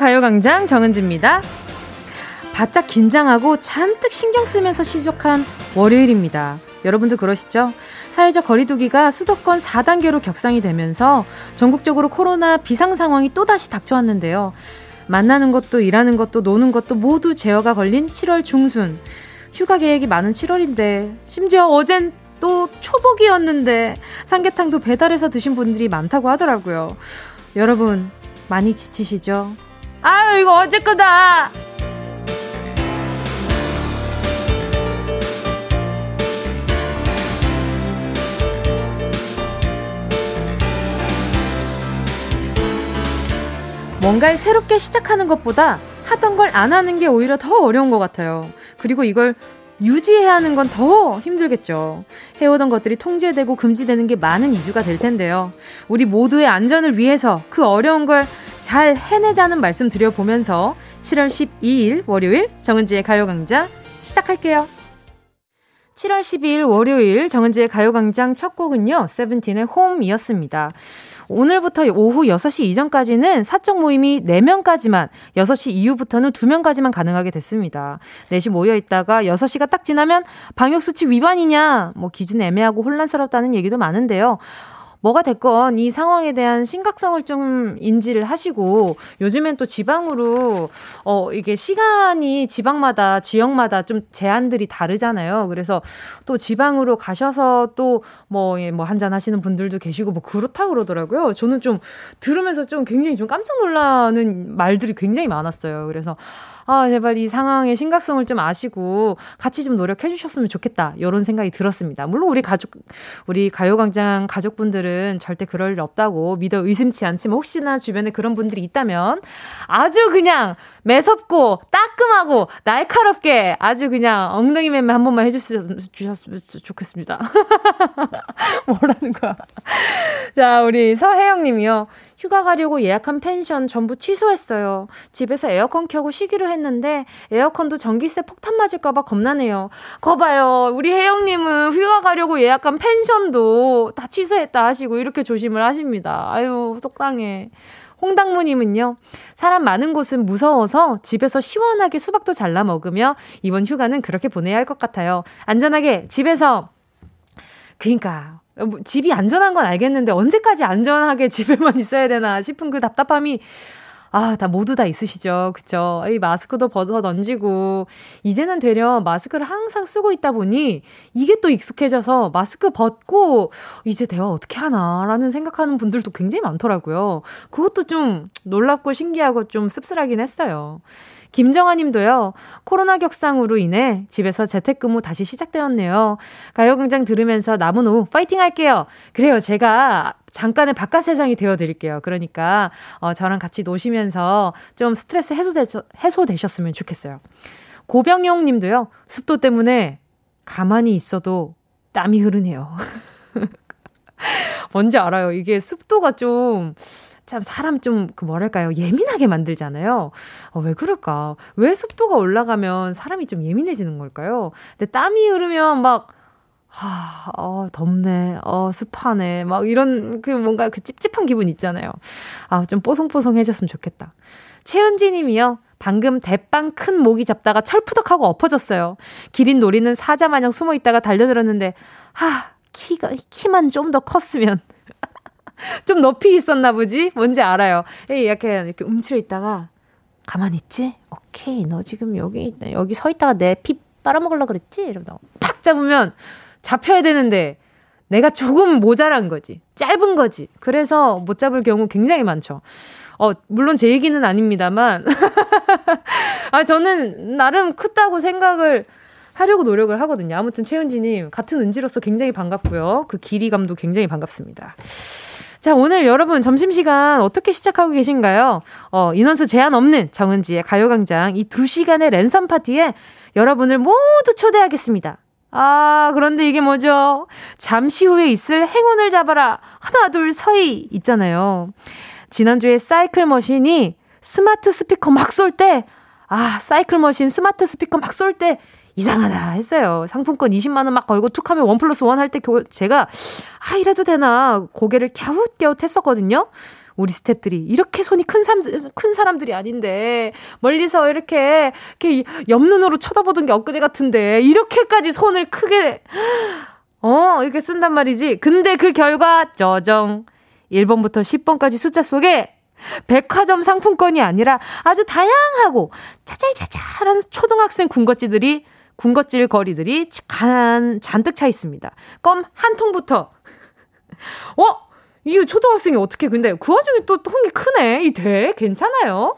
가요광장 정은지입니다. 바짝 긴장하고 잔뜩 신경 쓰면서 시작한 월요일입니다. 여러분도 그러시죠? 사회적 거리두기가 수도권 4단계로 격상이 되면서 전국적으로 코로나 비상 상황이 또다시 닥쳐왔는데요. 만나는 것도 일하는 것도 노는 것도 모두 제어가 걸린 7월 중순. 휴가 계획이 많은 7월인데 심지어 어젠 또 초복이었는데 삼계탕도 배달해서 드신 분들이 많다고 하더라고요. 여러분 많이 지치시죠? 아유 이거 어제 거다. 뭔가를 새롭게 시작하는 것보다 하던 걸 안 하는 게 오히려 더 어려운 것 같아요. 그리고 이걸 유지해야 하는 건 더 힘들겠죠. 해오던 것들이 통제되고 금지되는 게 많은 이주가 될 텐데요. 우리 모두의 안전을 위해서 그 어려운 걸 잘 해내자는 말씀 드려보면서 7월 12일 월요일 정은지의 가요강좌 시작할게요. 7월 12일 월요일 정은지의 가요광장 첫 곡은요, 세븐틴의 홈이었습니다. 오늘부터 오후 6시 이전까지는 사적 모임이 4명까지만, 6시 이후부터는 2명까지만 가능하게 됐습니다. 넷이 모여 있다가 6시가 딱 지나면 방역수칙 위반이냐, 뭐 기준 애매하고 혼란스럽다는 얘기도 많은데요. 뭐가 됐건 이 상황에 대한 심각성을 좀 인지를 하시고 요즘엔 또 지방으로 어 이게 시간이 지방마다 지역마다 좀 제한들이 다르잖아요. 그래서 또 지방으로 가셔서 또뭐 예, 뭐 한잔 하시는 분들도 계시고 뭐 그렇다 그러더라고요. 저는 좀 들으면서 좀 굉장히 좀 깜짝 놀라는 말들이 굉장히 많았어요. 그래서 아, 제발 이 상황의 심각성을 좀 아시고 같이 좀 노력해 주셨으면 좋겠다. 이런 생각이 들었습니다. 물론 우리 가족, 우리 가요광장 가족분들은 절대 그럴 일 없다고 믿어 의심치 않지만 혹시나 주변에 그런 분들이 있다면 아주 그냥 매섭고 따끔하고 날카롭게 아주 그냥 엉덩이 맴매 한 번만 해주셨으면 좋겠습니다. 뭐라는 거야. 자, 우리 서혜영 님이요. 휴가 가려고 예약한 펜션 전부 취소했어요. 집에서 에어컨 켜고 쉬기로 했는데 에어컨도 전기세 폭탄 맞을까봐 겁나네요. 거봐요. 우리 혜영님은 휴가 가려고 예약한 펜션도 다 취소했다 하시고 이렇게 조심을 하십니다. 아유, 속상해. 홍당무님은요, 사람 많은 곳은 무서워서 집에서 시원하게 수박도 잘라 먹으며 이번 휴가는 그렇게 보내야 할 것 같아요. 안전하게 집에서, 그니까, 뭐 집이 안전한 건 알겠는데 언제까지 안전하게 집에만 있어야 되나 싶은 그 답답함이 아, 다 모두 다 있으시죠. 그쵸? 이 마스크도 벗어 던지고, 이제는 되려 마스크를 항상 쓰고 있다 보니, 이게 또 익숙해져서 마스크 벗고, 이제 대화 어떻게 하나라는 생각하는 분들도 굉장히 많더라고요. 그것도 좀 놀랍고 신기하고 좀 씁쓸하긴 했어요. 김정아 님도요, 코로나 격상으로 인해 집에서 재택근무 다시 시작되었네요. 가요광장 들으면서 남은 오후 파이팅 할게요. 그래요. 제가 잠깐의 바깥 세상이 되어 드릴게요. 그러니까, 어, 저랑 같이 노시면서 좀 스트레스 해소되, 해소되셨으면 좋겠어요. 고병용 님도요, 습도 때문에 가만히 있어도 땀이 흐르네요. 뭔지 알아요. 이게 습도가 좀, 참 사람 좀 그 뭐랄까요 예민하게 만들잖아요. 어, 왜 그럴까? 왜 습도가 올라가면 사람이 좀 예민해지는 걸까요? 근데 땀이 흐르면 막 하, 어, 덥네, 어, 습하네, 막 이런 그 뭔가 그 찝찝한 기분 있잖아요. 아, 좀 뽀송뽀송해졌으면 좋겠다. 최은지 님이요. 방금 대빵 큰 모기 잡다가 철푸덕하고 엎어졌어요. 기린 노리는 사자 마냥 숨어 있다가 달려들었는데, 하, 키가, 키만 좀 더 컸으면. 좀 높이 있었나 보지? 뭔지 알아요. 이렇게, 이렇게 움츠려 있다가, 가만히 있지? 오케이, 너 지금 여기, 여기 서 있다가 내 피 빨아먹으려고 그랬지? 이러면서 팍 잡으면 잡혀야 되는데, 내가 조금 모자란 거지. 짧은 거지. 그래서 못 잡을 경우 굉장히 많죠. 어, 물론 제 얘기는 아닙니다만. 아, 저는 나름 크다고 생각을 하려고 노력을 하거든요. 아무튼 최은지님, 같은 은지로서 굉장히 반갑고요. 그 길이감도 굉장히 반갑습니다. 자, 오늘 여러분 점심시간 어떻게 시작하고 계신가요? 어, 인원수 제한 없는 정은지의 가요광장 이 두 시간의 랜선 파티에 여러분을 모두 초대하겠습니다. 아, 그런데 이게 뭐죠? 잠시 후에 있을 행운을 잡아라. 하나, 둘, 서희 있잖아요. 지난주에 사이클 머신이 스마트 스피커 막 쏠 때, 아, 사이클 머신 스마트 스피커 막 쏠 때 이상하다 했어요. 상품권 20만 원 막 걸고 툭 하면 원 플러스 원 할 때 제가, 아, 이래도 되나 고개를 갸웃갸웃 했었거든요. 우리 스탭들이 이렇게 손이 큰 사람들, 큰 사람들이 아닌데, 멀리서 이렇게, 이렇게 옆눈으로 쳐다보던 게 엊그제 같은데, 이렇게까지 손을 크게, 어, 이렇게 쓴단 말이지. 근데 그 결과, 저정. 1번부터 10번까지 숫자 속에 백화점 상품권이 아니라 아주 다양하고 짜잘짜잘한 초등학생 군것질들이 군것질 거리들이 간, 잔뜩 차 있습니다. 껌 한 통부터. 어? 이 초등학생이 어떻게 근데 그 와중에 또 통이 크네. 이 돼? 괜찮아요.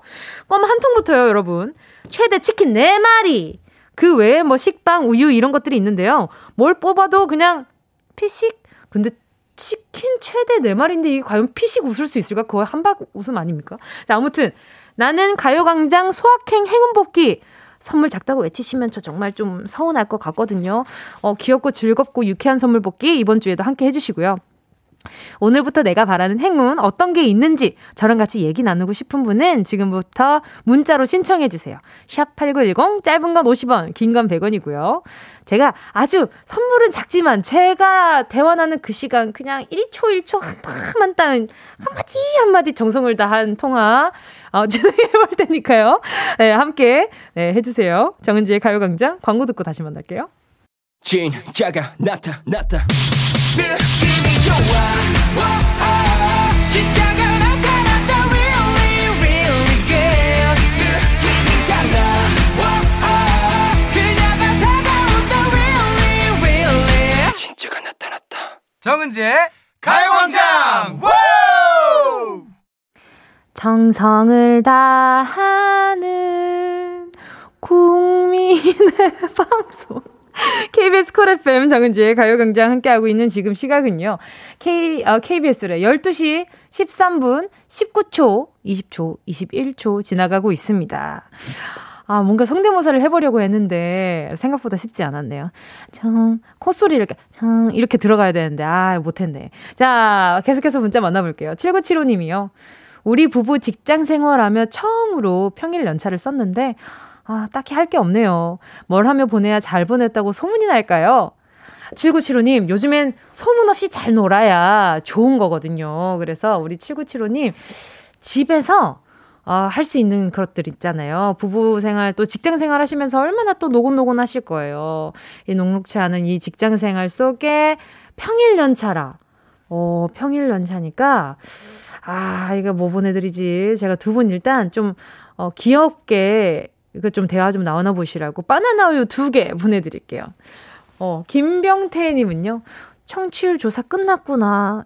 껌 한 통부터요, 여러분. 최대 치킨 4마리. 그 외에 뭐 식빵, 우유 이런 것들이 있는데요. 뭘 뽑아도 그냥 피식? 근데 치킨 최대 4마리인데 이게 과연 피식 웃을 수 있을까? 그거 한박 웃음 아닙니까? 자, 아무튼 나는 가요광장 소확행 행운뽑기 선물 작다고 외치시면 저 정말 좀 서운할 것 같거든요. 어, 귀엽고 즐겁고 유쾌한 선물 뽑기 이번 주에도 함께 해주시고요. 오늘부터 내가 바라는 행운 어떤 게 있는지 저랑 같이 얘기 나누고 싶은 분은 지금부터 문자로 신청해 주세요. 샵 8910 짧은 건 50원, 긴 건 100원이고요. 제가 아주 선물은 작지만 제가 대화 나는 그 시간 그냥 1초 1초 한만 단 한마디 한마디 정성을 다한 통화 어, 진행해 볼 테니까요. 네, 함께 네, 해주세요. 정은지의 가요광장 광고 듣고 다시 만날게요. 진짜가 나타났다. 느낌이 좋아. 진짜가 나타났다. Really, really good. 느낌이 달라. 그녀가 다가온다. Really, really. 진짜가 나타났다. 정은지의 가요광장. 정성을 다하는 국민의 방송. KBS 콜 FM 정은지의 가요광장 함께하고 있는 지금 시각은요. K, 어, KBS래 12시 13분 19초, 20초, 21초 지나가고 있습니다. 아, 뭔가 성대모사를 해보려고 했는데 생각보다 쉽지 않았네요. 청, 콧소리 이렇게, 청, 이렇게 들어가야 되는데, 아, 못했네. 자, 계속해서 문자 만나볼게요. 7975님이요. 우리 부부 직장 생활하며 처음으로 평일 연차를 썼는데, 아, 딱히 할 게 없네요. 뭘 하며 보내야 잘 보냈다고 소문이 날까요? 7975님, 요즘엔 소문 없이 잘 놀아야 좋은 거거든요. 그래서 우리 7975님, 집에서 어, 할수 있는 것들 있잖아요. 부부 생활 또 직장 생활 하시면서 얼마나 또 노곤노곤 하실 거예요. 이 녹록치 않은 이 직장 생활 속에 평일 연차라. 어, 평일 연차니까 아, 이거 뭐 보내드리지. 제가 두 분 일단 좀, 어, 귀엽게, 이거 좀 대화 좀 나눠 보시라고 바나나 우유 두 개 보내드릴게요. 어, 김병태님은요, 청취율 조사 끝났구나.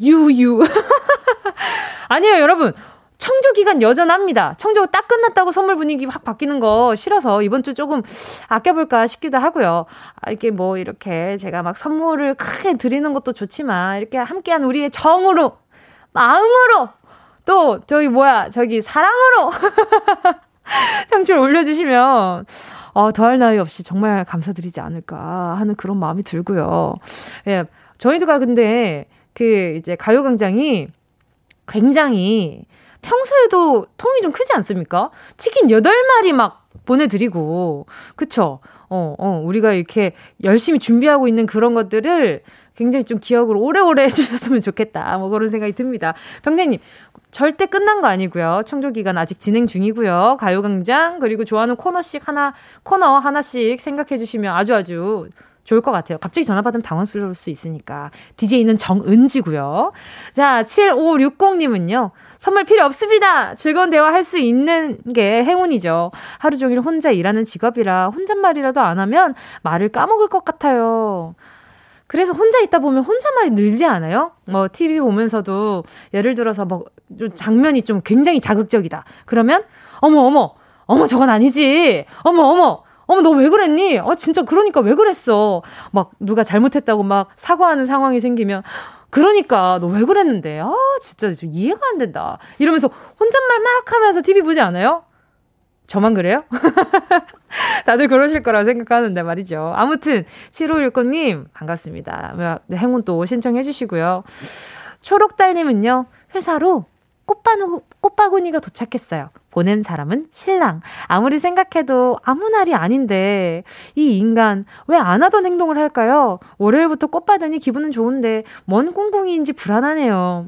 유유. 아니에요, 여러분. 청조 기간 여전합니다. 청조가 딱 끝났다고 선물 분위기 확 바뀌는 거 싫어서 이번 주 조금 아껴볼까 싶기도 하고요. 아, 이게 뭐 이렇게 제가 막 선물을 크게 드리는 것도 좋지만 이렇게 함께한 우리의 정으로 마음으로 또 저기 뭐야 저기 사랑으로 청취를 올려주시면 어, 더할 나위 없이 정말 감사드리지 않을까 하는 그런 마음이 들고요. 예, 저희도가 근데 그 이제 가요광장이 굉장히 평소에도 통이 좀 크지 않습니까? 치킨 8마리 막 보내드리고, 그쵸? 어, 어, 우리가 이렇게 열심히 준비하고 있는 그런 것들을 굉장히 좀 기억을 오래오래 해주셨으면 좋겠다. 뭐 그런 생각이 듭니다. 병대님, 절대 끝난 거 아니고요. 청조 기간 아직 진행 중이고요. 가요광장 그리고 좋아하는 코너씩 하나 코너 하나씩 생각해 주시면 아주 아주 좋을 것 같아요. 갑자기 전화 받으면 당황스러울 수 있으니까. DJ는 정은지고요. 자, 7560님은요. 선물 필요 없습니다. 즐거운 대화 할 수 있는 게 행운이죠. 하루 종일 혼자 일하는 직업이라 혼잣말이라도 안 하면 말을 까먹을 것 같아요. 그래서 혼자 있다 보면 혼자말이 늘지 않아요? 뭐 TV 보면서도 예를 들어서 뭐 장면이 좀 굉장히 자극적이다. 그러면 어머 어머 어머 저건 아니지. 어머 어머 어머 너 왜 그랬니? 어 진짜 그러니까 왜 그랬어? 막 누가 잘못했다고 막 사과하는 상황이 생기면 그러니까 너 왜 그랬는데? 아 진짜 좀 이해가 안 된다. 이러면서 혼잣말 막 하면서 TV 보지 않아요? 저만 그래요? 다들 그러실 거라 생각하는데 말이죠. 아무튼 7519님 반갑습니다. 네, 행운 또 신청해 주시고요. 초록달님은요. 회사로 꽃바구, 꽃바구니가 도착했어요. 보낸 사람은 신랑. 아무리 생각해도 아무 날이 아닌데 이 인간 왜 안 하던 행동을 할까요? 월요일부터 꽃 받으니 기분은 좋은데 뭔 꿍꿍이인지 불안하네요.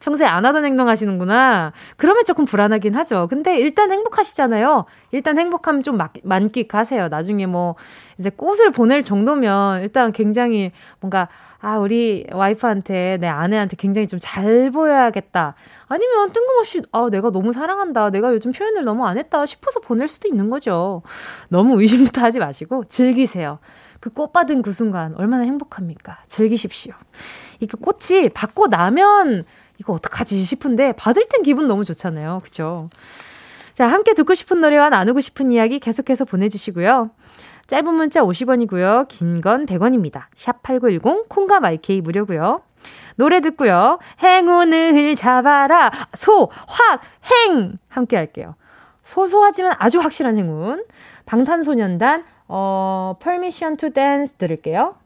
평소에 안 하던 행동 하시는구나. 그러면 조금 불안하긴 하죠. 근데 일단 행복하시잖아요. 일단 행복함 좀 만끽하세요. 나중에 뭐 이제 꽃을 보낼 정도면 일단 굉장히 뭔가 아, 우리 와이프한테, 내 아내한테 굉장히 좀 잘 보여야겠다. 아니면 뜬금없이, 아, 내가 너무 사랑한다. 내가 요즘 표현을 너무 안 했다. 싶어서 보낼 수도 있는 거죠. 너무 의심부터 하지 마시고 즐기세요. 그 꽃 받은 그 순간 얼마나 행복합니까? 즐기십시오. 이게 꽃이 받고 나면 이거 어떡하지 싶은데 받을 땐 기분 너무 좋잖아요. 그죠? 자, 함께 듣고 싶은 노래와 나누고 싶은 이야기 계속해서 보내주시고요. 짧은 문자 50원이고요. 긴 건 100원입니다. 샵 8910 콩과 마이케이 무료고요. 노래 듣고요. 행운을 잡아라. 소, 확, 행 함께 할게요. 소소하지만 아주 확실한 행운. 방탄소년단 어 Permission to Dance 들을게요.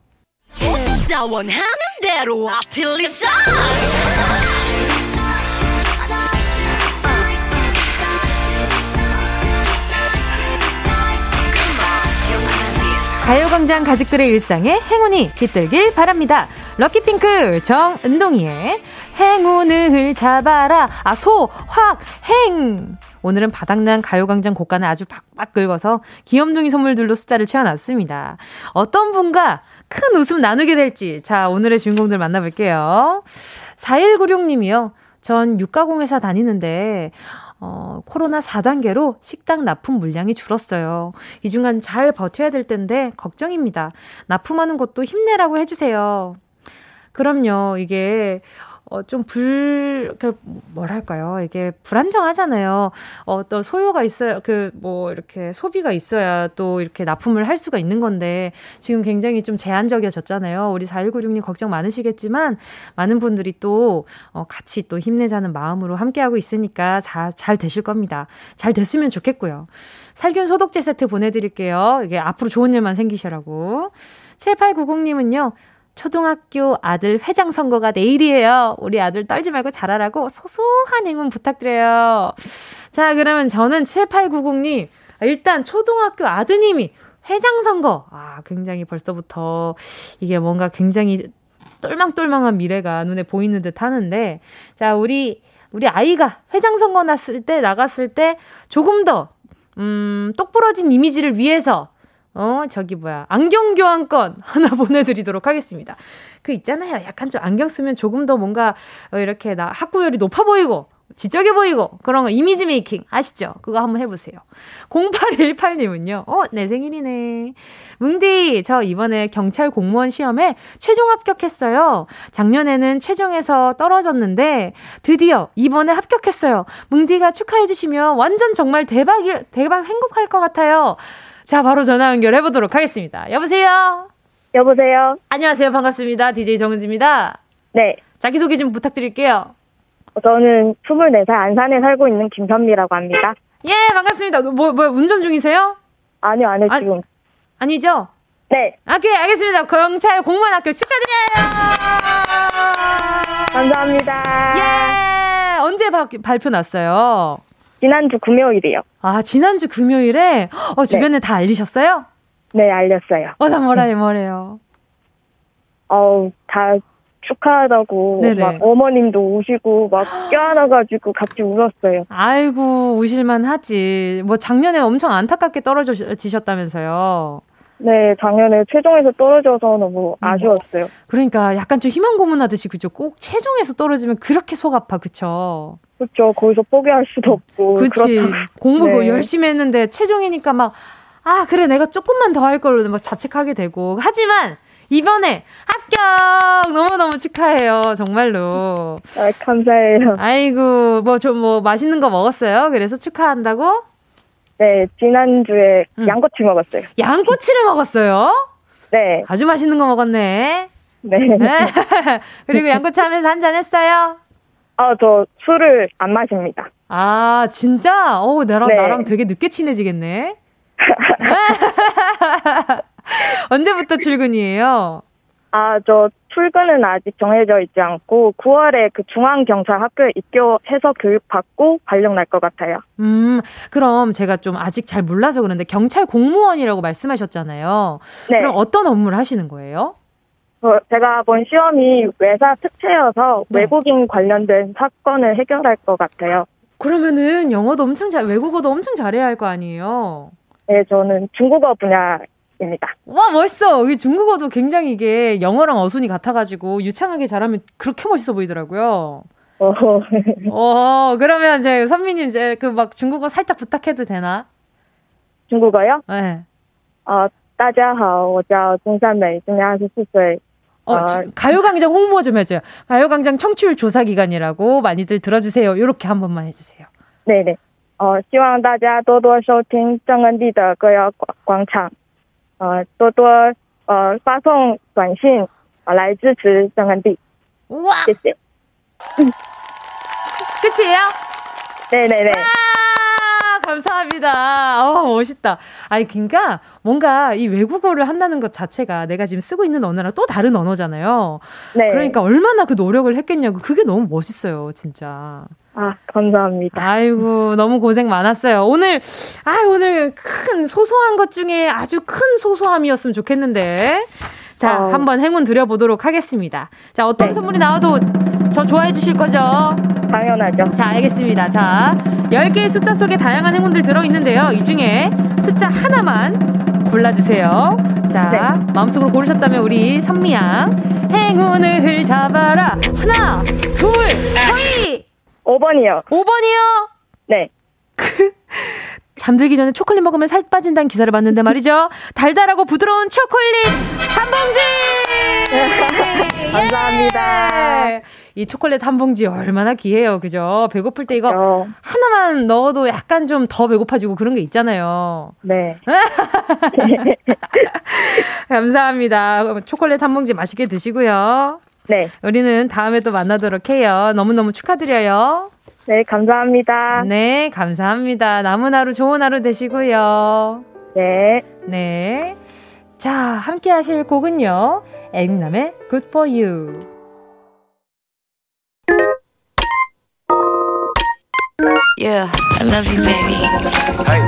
가요광장 가족들의 일상에 행운이 깃들길 바랍니다. 럭키핑크 정은동이의 행운을 잡아라 아 소 확 행 오늘은 바닥난 가요광장 곡간을 아주 박박 긁어서 귀염둥이 선물들로 숫자를 채워놨습니다. 어떤 분과 큰 웃음 나누게 될지 자 오늘의 주인공들 만나볼게요. 4196님이요. 전 육가공회사 다니는데 어, 코로나 4단계로 식당 납품 물량이 줄었어요. 이 중간 잘 버텨야 될 텐데 걱정입니다. 납품하는 것도 힘내라고 해주세요. 그럼요. 이게 어, 좀 불, 그, 뭐랄까요. 이게 불안정하잖아요. 어, 또 소요가 있어야, 그, 뭐, 이렇게 소비가 있어야 또 이렇게 납품을 할 수가 있는 건데, 지금 굉장히 좀 제한적이어졌잖아요. 우리 4196님 걱정 많으시겠지만, 많은 분들이 또, 어, 같이 또 힘내자는 마음으로 함께하고 있으니까 자, 잘 되실 겁니다. 잘 됐으면 좋겠고요. 살균 소독제 세트 보내드릴게요. 이게 앞으로 좋은 일만 생기시라고. 7890님은요, 초등학교 아들 회장 선거가 내일이에요. 우리 아들 떨지 말고 잘하라고 소소한 행운 부탁드려요. 자, 그러면 저는 7890님, 일단 초등학교 아드님이 회장 선거. 아, 굉장히 벌써부터 이게 뭔가 굉장히 똘망똘망한 미래가 눈에 보이는 듯 하는데, 자, 우리, 우리 아이가 회장 선거 났을 때, 나갔을 때 조금 더, 음, 똑부러진 이미지를 위해서 어, 저기 뭐야. 안경 교환권 하나 보내드리도록 하겠습니다. 그 있잖아요. 약간 좀 안경 쓰면 조금 더 뭔가 어, 이렇게 나 학구열이 높아 보이고, 지적해 보이고, 그런 거 이미지 메이킹 아시죠? 그거 한번 해보세요. 0818님은요. 어, 내 생일이네. 뭉디, 저 이번에 경찰 공무원 시험에 최종 합격했어요. 작년에는 최종에서 떨어졌는데, 드디어 이번에 합격했어요. 뭉디가 축하해 주시면 완전 정말 대박이, 대박 행복할 것 같아요. 자, 바로 전화 연결해 보도록 하겠습니다. 여보세요? 여보세요? 안녕하세요. 반갑습니다. DJ 정은지입니다. 네. 자기소개 좀 부탁드릴게요. 저는 24살 안산에 살고 있는 김선미라고 합니다. 예, 반갑습니다. 뭐, 뭐, 운전 중이세요? 아니요, 아니요, 아, 지금. 아니죠? 네. 오케이, 알겠습니다. 경찰 공무원 학교 축하드려요! 감사합니다. 예! 언제 바, 발표 났어요? 지난주 금요일이요. 아, 지난주 금요일에? 어, 주변에 네. 다 알리셨어요? 네, 알렸어요. 어, 나 뭐라요, 뭐래요? 어우, 다 축하하다고 네네. 막 어머님도 우시고 막 껴안아가지고 같이 울었어요. 아이고 우실만 하지. 뭐 작년에 엄청 안타깝게 떨어지셨다면서요. 네, 작년에 최종에서 떨어져서 너무 음. 아쉬웠어요. 그러니까 약간 좀 희망 고문하듯이 그죠? 꼭 최종에서 떨어지면 그렇게 속 아파, 그쵸? 그렇죠. 거기서 포기할 수도 없고. 그렇지. 공부 네. 열심히 했는데 최종이니까 막 아, 그래 내가 조금만 더 할 걸로 막 자책하게 되고. 하지만 이번에 합격! 너무너무 축하해요. 정말로. 아, 감사해요. 아이고, 뭐, 좀 뭐, 맛있는 거 먹었어요? 그래서 축하한다고? 네, 지난주에 응. 양꼬치 먹었어요. 양꼬치를 먹었어요? 네. 아주 맛있는 거 먹었네. 네. 그리고 양꼬치 하면서 한 잔 했어요? 아, 저 술을 안 마십니다. 아, 진짜? 어, 나랑, 네. 나랑 되게 늦게 친해지겠네. 언제부터 출근이에요? 아, 저 출근은 아직 정해져 있지 않고 9월에 그 중앙경찰학교에 입교해서 교육받고 발령 날 것 같아요. 음, 그럼 제가 좀 아직 잘 몰라서 그런데 경찰 공무원이라고 말씀하셨잖아요. 네. 그럼 어떤 업무를 하시는 거예요? 어, 제가 본 시험이 외사 특채여서 네. 외국인 관련된 사건을 해결할 것 같아요. 그러면은 영어도 엄청 잘, 외국어도 엄청 잘해야 할 거 아니에요? 네, 저는 중국어 분야입니다. 와, 멋있어! 이 중국어도 굉장히 이게 영어랑 어순이 같아가지고 유창하게 잘하면 그렇게 멋있어 보이더라고요. 어, 어, 그러면 이제 선미님 이제 그 막 중국어 살짝 부탁해도 되나? 중국어요? 네. 어, 大家好,我叫钟三美,今年24岁. 어, 아. 지- 가요광장 홍보 좀 해줘요. 가요광장 청취율 조사 기간이라고 많이들 들어주세요. 요렇게 한 번만 해주세요. 对对，呃，希望大家多多收听郑恩地的歌谣广广场，呃，多多呃发送短信，呃来支持郑恩地， 우와! 谢谢。 끝이에요? 对对对， 아, 감사합니다. 어, 멋있다. 아니, 그니까, 뭔가 이 외국어를 한다는 것 자체가 내가 지금 쓰고 있는 언어랑 또 다른 언어잖아요. 네. 그러니까 얼마나 그 노력을 했겠냐고. 그게 너무 멋있어요, 진짜. 아 감사합니다. 아이고, 너무 고생 많았어요. 오늘, 아, 오늘 큰 소소한 것 중에 아주 큰 소소함이었으면 좋겠는데. 자, 어. 한번 행운 드려보도록 하겠습니다. 자, 어떤 네. 선물이 나와도 저 좋아해 주실 거죠? 당연하죠. 자, 알겠습니다. 자, 10개의 숫자 속에 다양한 행운들 들어있는데요. 이 중에 숫자 하나만 골라주세요. 자, 네. 마음속으로 고르셨다면 우리 선미양. 행운을 잡아라. 하나, 둘, 서희! 5번이요. 5번이요. 네. 잠들기 전에 초콜릿 먹으면 살 빠진다는 기사를 봤는데 말이죠. 달달하고 부드러운 초콜릿 한 봉지! 감사합니다. 예! 이 초콜릿 한 봉지 얼마나 귀해요. 그죠? 배고플 때 이거 어, 하나만 넣어도 약간 좀 더 배고파지고 그런 게 있잖아요. 네. 감사합니다. 초콜릿 한 봉지 맛있게 드시고요. 네. 우리는 다음에 또 만나도록 해요. 너무너무 축하드려요. 네, 감사합니다. 네, 감사합니다. 남은 하루 좋은 하루 되시고요. 네. 네. 자, 함께 하실 곡은요. 엠남의 Good for You. Yeah, I love you, baby.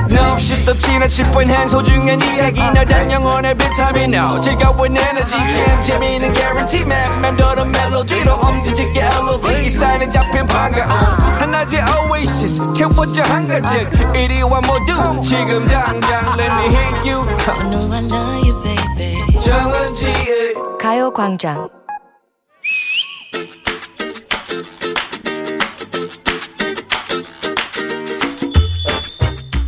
No 없이 또 지나칠 뻔한 소중한 이야기. 너란 영혼의 비타민. No 즐거운 에너지. 참 재미있는 guarantee man. 맘대로 멜로디로 엄지짓게 elevate. 이 사인은 잡힌 반가움. 하나의 oasis. 채워져 한가득 이리와 모두 지금 당장 let me hit you. I know I love you, baby. 정은지의 가요광장.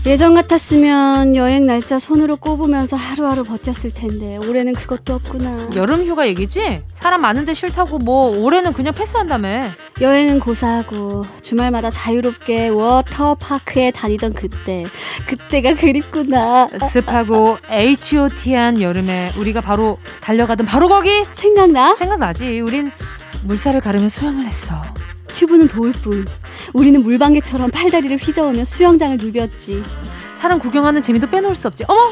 예전 같았으면 여행 날짜 손으로 꼽으면서 하루하루 버텼을 텐데 올해는 그것도 없구나. 여름 휴가 얘기지? 사람 많은데 싫다고 뭐 올해는 그냥 패스한다며. 여행은 고사하고 주말마다 자유롭게 워터파크에 다니던 그때 그때가 그립구나. 습하고 H.O.T한 여름에 우리가 바로 달려가던 바로 거기? 생각나? 생각나지? 우린 물살을 가르며 수영을 했어. 튜브는 도울 뿐. 우리는 물방개처럼 팔다리를 휘저으며 수영장을 누볐지. 사람 구경하는 재미도 빼놓을 수 없지. 어머!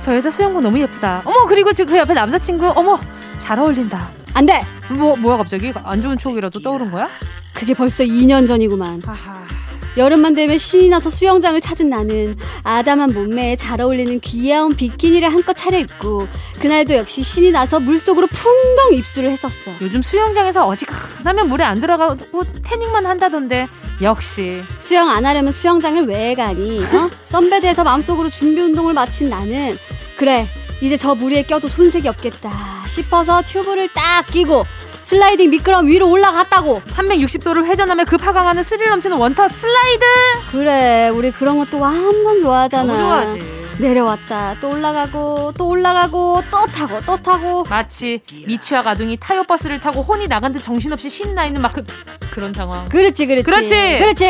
저 여자 수영복 너무 예쁘다. 어머! 그리고 지금 그 옆에 남자친구, 어머! 잘 어울린다. 안 돼! 뭐, 뭐야 갑자기? 안 좋은 추억이라도 떠오른 거야? 그게 벌써 2년 전이구만. 하하. 여름만 되면 신이 나서 수영장을 찾은 나는 아담한 몸매에 잘 어울리는 귀여운 비키니를 한껏 차려입고 그날도 역시 신이 나서 물속으로 풍덩 입수를 했었어. 요즘 수영장에서 어지간하면 물에 안 들어가고 태닝만 한다던데 역시 수영 안 하려면 수영장을 왜 가니? 어? 선베드에서 마음속으로 준비 운동을 마친 나는 그래 이제 저 무리에 껴도 손색이 없겠다 싶어서 튜브를 딱 끼고 슬라이딩 미끄럼 위로 올라갔다고. 360도를 회전하며 급하강하는 스릴 넘치는 원터 슬라이드! 그래 우리 그런 것도 완전 좋아하잖아. 너무 좋아하지 내려왔다. 또 올라가고 또 올라가고 또 타고 또 타고. 마치 미취학 아둥이 타요 버스를 타고 혼이 나간 듯 정신없이 신나 있는 막 그, 그런 상황. 그렇지 그렇지. 그렇지. 그렇지.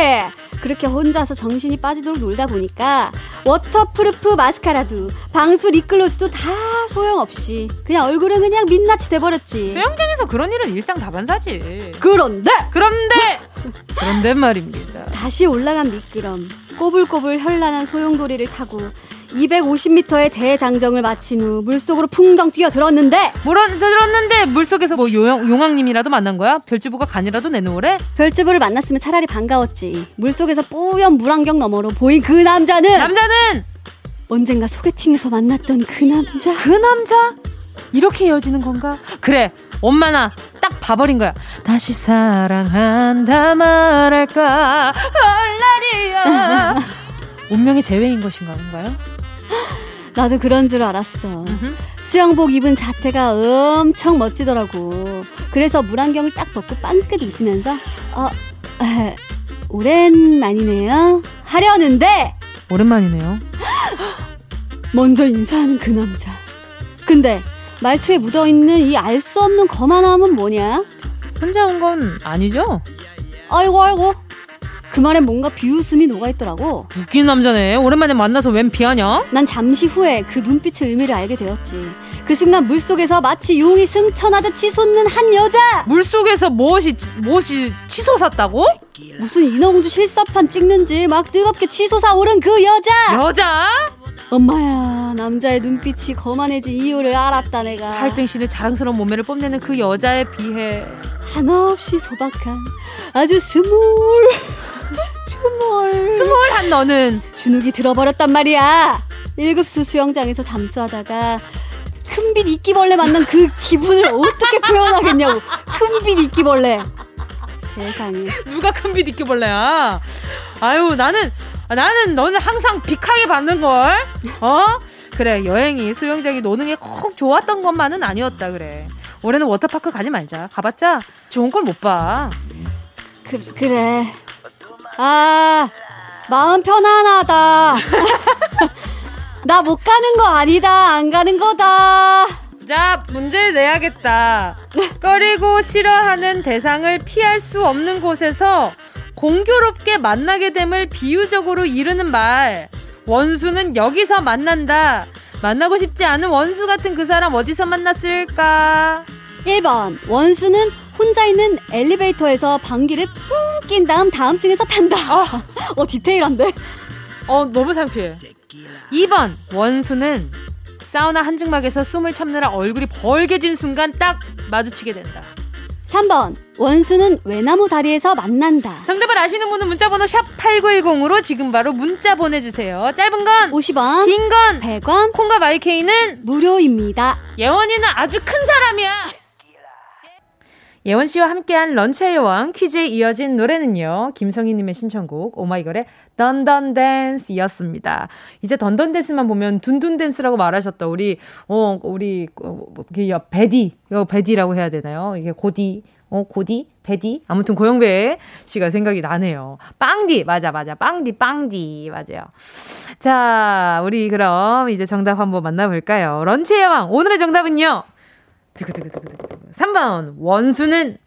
그렇게 혼자서 정신이 빠지도록 놀다 보니까 waterproof 마스카라도 방수 립글로스도 다 소용없이 그냥 얼굴은 그냥 민낯이 돼버렸지. 수영장에서 그런 일은 일상 다반사지. 그런데! 그런데! 그런데 말입니다. 다시 올라간 미끄럼 꼬불꼬불 현란한 소용돌이를 타고 250m의 대장정을 마친 후 물속으로 풍덩 뛰어들었는데 물론 들었는데 물속에서 뭐 요영, 용왕님이라도 만난 거야? 별주부가 간이라도 내놓으래? 별주부를 만났으면 차라리 반가웠지 물속에서 뿌연 물안경 너머로 보인 그 남자는 남자는 언젠가 소개팅에서 만났던 그 남자 그 남자? 이렇게 헤어지는 건가? 그래, 엄마나 딱 봐버린 거야. 다시 사랑한다 말할까, 얼라리야. 운명의 재회인 것인가, 뭔가요? 나도 그런 줄 알았어. 수영복 입은 자태가 엄청 멋지더라고. 그래서 물안경을 딱 벗고 빵긋 웃으면서 어, 에, 오랜만이네요. 하려는데 오랜만이네요. 먼저 인사하는 그 남자. 근데 말투에 묻어있는 이 알 수 없는 거만함은 뭐냐? 혼자 온 건 아니죠? 아이고 아이고. 그 말에 뭔가 비웃음이 녹아있더라고. 웃긴 남자네. 오랜만에 만나서 웬 비하냐? 난 잠시 후에 그 눈빛의 의미를 알게 되었지. 그 순간 물속에서 마치 용이 승천하듯 치솟는 한 여자! 물 속에서 무엇이 치- 무엇이 치솟았다고? 무슨 인어공주 실사판 찍는지 막 뜨겁게 치솟아 오른 그 여자! 여자? 엄마야, 남자의 눈빛이 거만해진 이유를 알았다 내가. 팔등신의 자랑스러운 몸매를 뽐내는 그 여자에 비해 한없이 소박한 아주 small small small한 너는 주눅이 들어버렸단 말이야. 1급수 수영장에서 잠수하다가 큰빛 이끼벌레 만난 그 기분을 어떻게 표현하겠냐고. 큰빛 이끼벌레. 세상에. 누가 큰빛 이끼벌레야? 아유 나는 아, 나는 너는 항상 빅하게 받는 걸. 어? 그래 여행이 수영장이 노는 게 꼭 좋았던 것만은 아니었다 그래. 올해는 워터파크 가지 말자. 가봤자 좋은 걸 못 봐. 그, 그래. 아, 마음 편안하다. 나 못 가는 거 아니다. 안 가는 거다. 자, 문제 내야겠다. 꺼리고 싫어하는 대상을 피할 수 없는 곳에서 공교롭게 만나게 됨을 비유적으로 이르는 말. 원수는 여기서 만난다. 만나고 싶지 않은 원수 같은 그 사람 어디서 만났을까? 1번. 원수는 혼자 있는 엘리베이터에서 방귀를 뿡 낀 다음 다음 층에서 탄다. 어, 디테일한데? 어, 너무 창피해. 2번, 원수는 사우나 한증막에서 숨을 참느라 얼굴이 벌개진 순간 딱 마주치게 된다. 3번. 원수는 외나무 다리에서 만난다. 정답을 아시는 분은 문자번호 샵 8910으로 지금 바로 문자 보내주세요. 짧은 건 50원. 긴 건 100원. 콩과 마이케이는 무료입니다. 예원이는 아주 큰 사람이야. 예원 씨와 함께한 런치의 여왕 퀴즈에 이어진 노래는요. 김성희님의 신청곡 오마이걸의 던던 댄스였습니다. 이제 던던 댄스만 보면 둔둔 댄스라고 말하셨다. 우리 어 우리 어, 이게 베디 이거 베디라고 해야 되나요? 이게 고디 어 고디 베디 아무튼 고영배 씨가 생각이 나네요. 빵디 맞아 맞아 빵디 빵디 맞아요. 자 우리 그럼 이제 정답 한번 만나볼까요? 런치의 여왕 오늘의 정답은요. 두구두구두구두구. 3번 원수는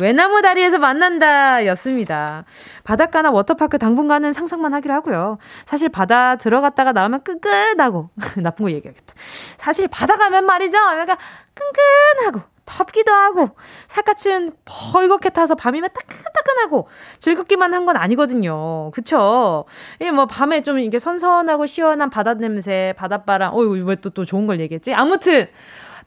외나무 다리에서 만난다 였습니다. 바닷가나 워터파크 당분간은 상상만 하기로 하고요. 사실 바다 들어갔다가 나오면 끈끈하고 나쁜 거 얘기하겠다. 사실 바다 가면 말이죠. 약간 끈끈하고 덥기도 하고 살갗은 벌겋게 타서 밤이면 따끈따끈하고 즐겁기만 한 건 아니거든요. 그쵸? 이뭐 밤에 좀 이게 선선하고 시원한 바다 냄새, 바닷바람. 어이 왜또 또 좋은 걸 얘기했지? 아무튼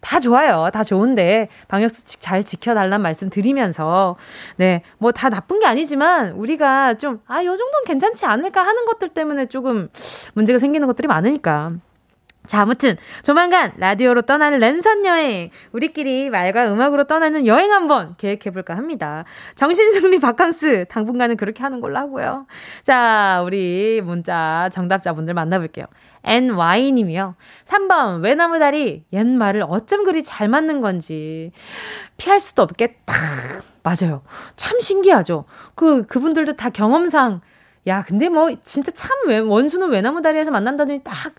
다 좋아요. 다 좋은데 방역수칙 잘 지켜달란 말씀 드리면서 네, 뭐 다 나쁜 게 아니지만 우리가 좀 아, 요 정도는 괜찮지 않을까 하는 것들 때문에 조금 문제가 생기는 것들이 많으니까. 자, 아무튼 조만간 라디오로 떠나는 랜선 여행, 우리끼리 말과 음악으로 떠나는 여행 한번 계획해볼까 합니다. 정신승리 바캉스 당분간은 그렇게 하는 걸로 하고요. 자, 우리 문자 정답자분들 만나볼게요. NY님이요. 3번, 외나무 다리. 옛말을 어쩜 그리 잘 맞는 건지. 피할 수도 없겠다. 맞아요. 참 신기하죠. 그, 그분들도 다 경험상. 야, 근데 뭐, 진짜 참, 왜, 원수는 외나무 다리에서 만난다더니 딱,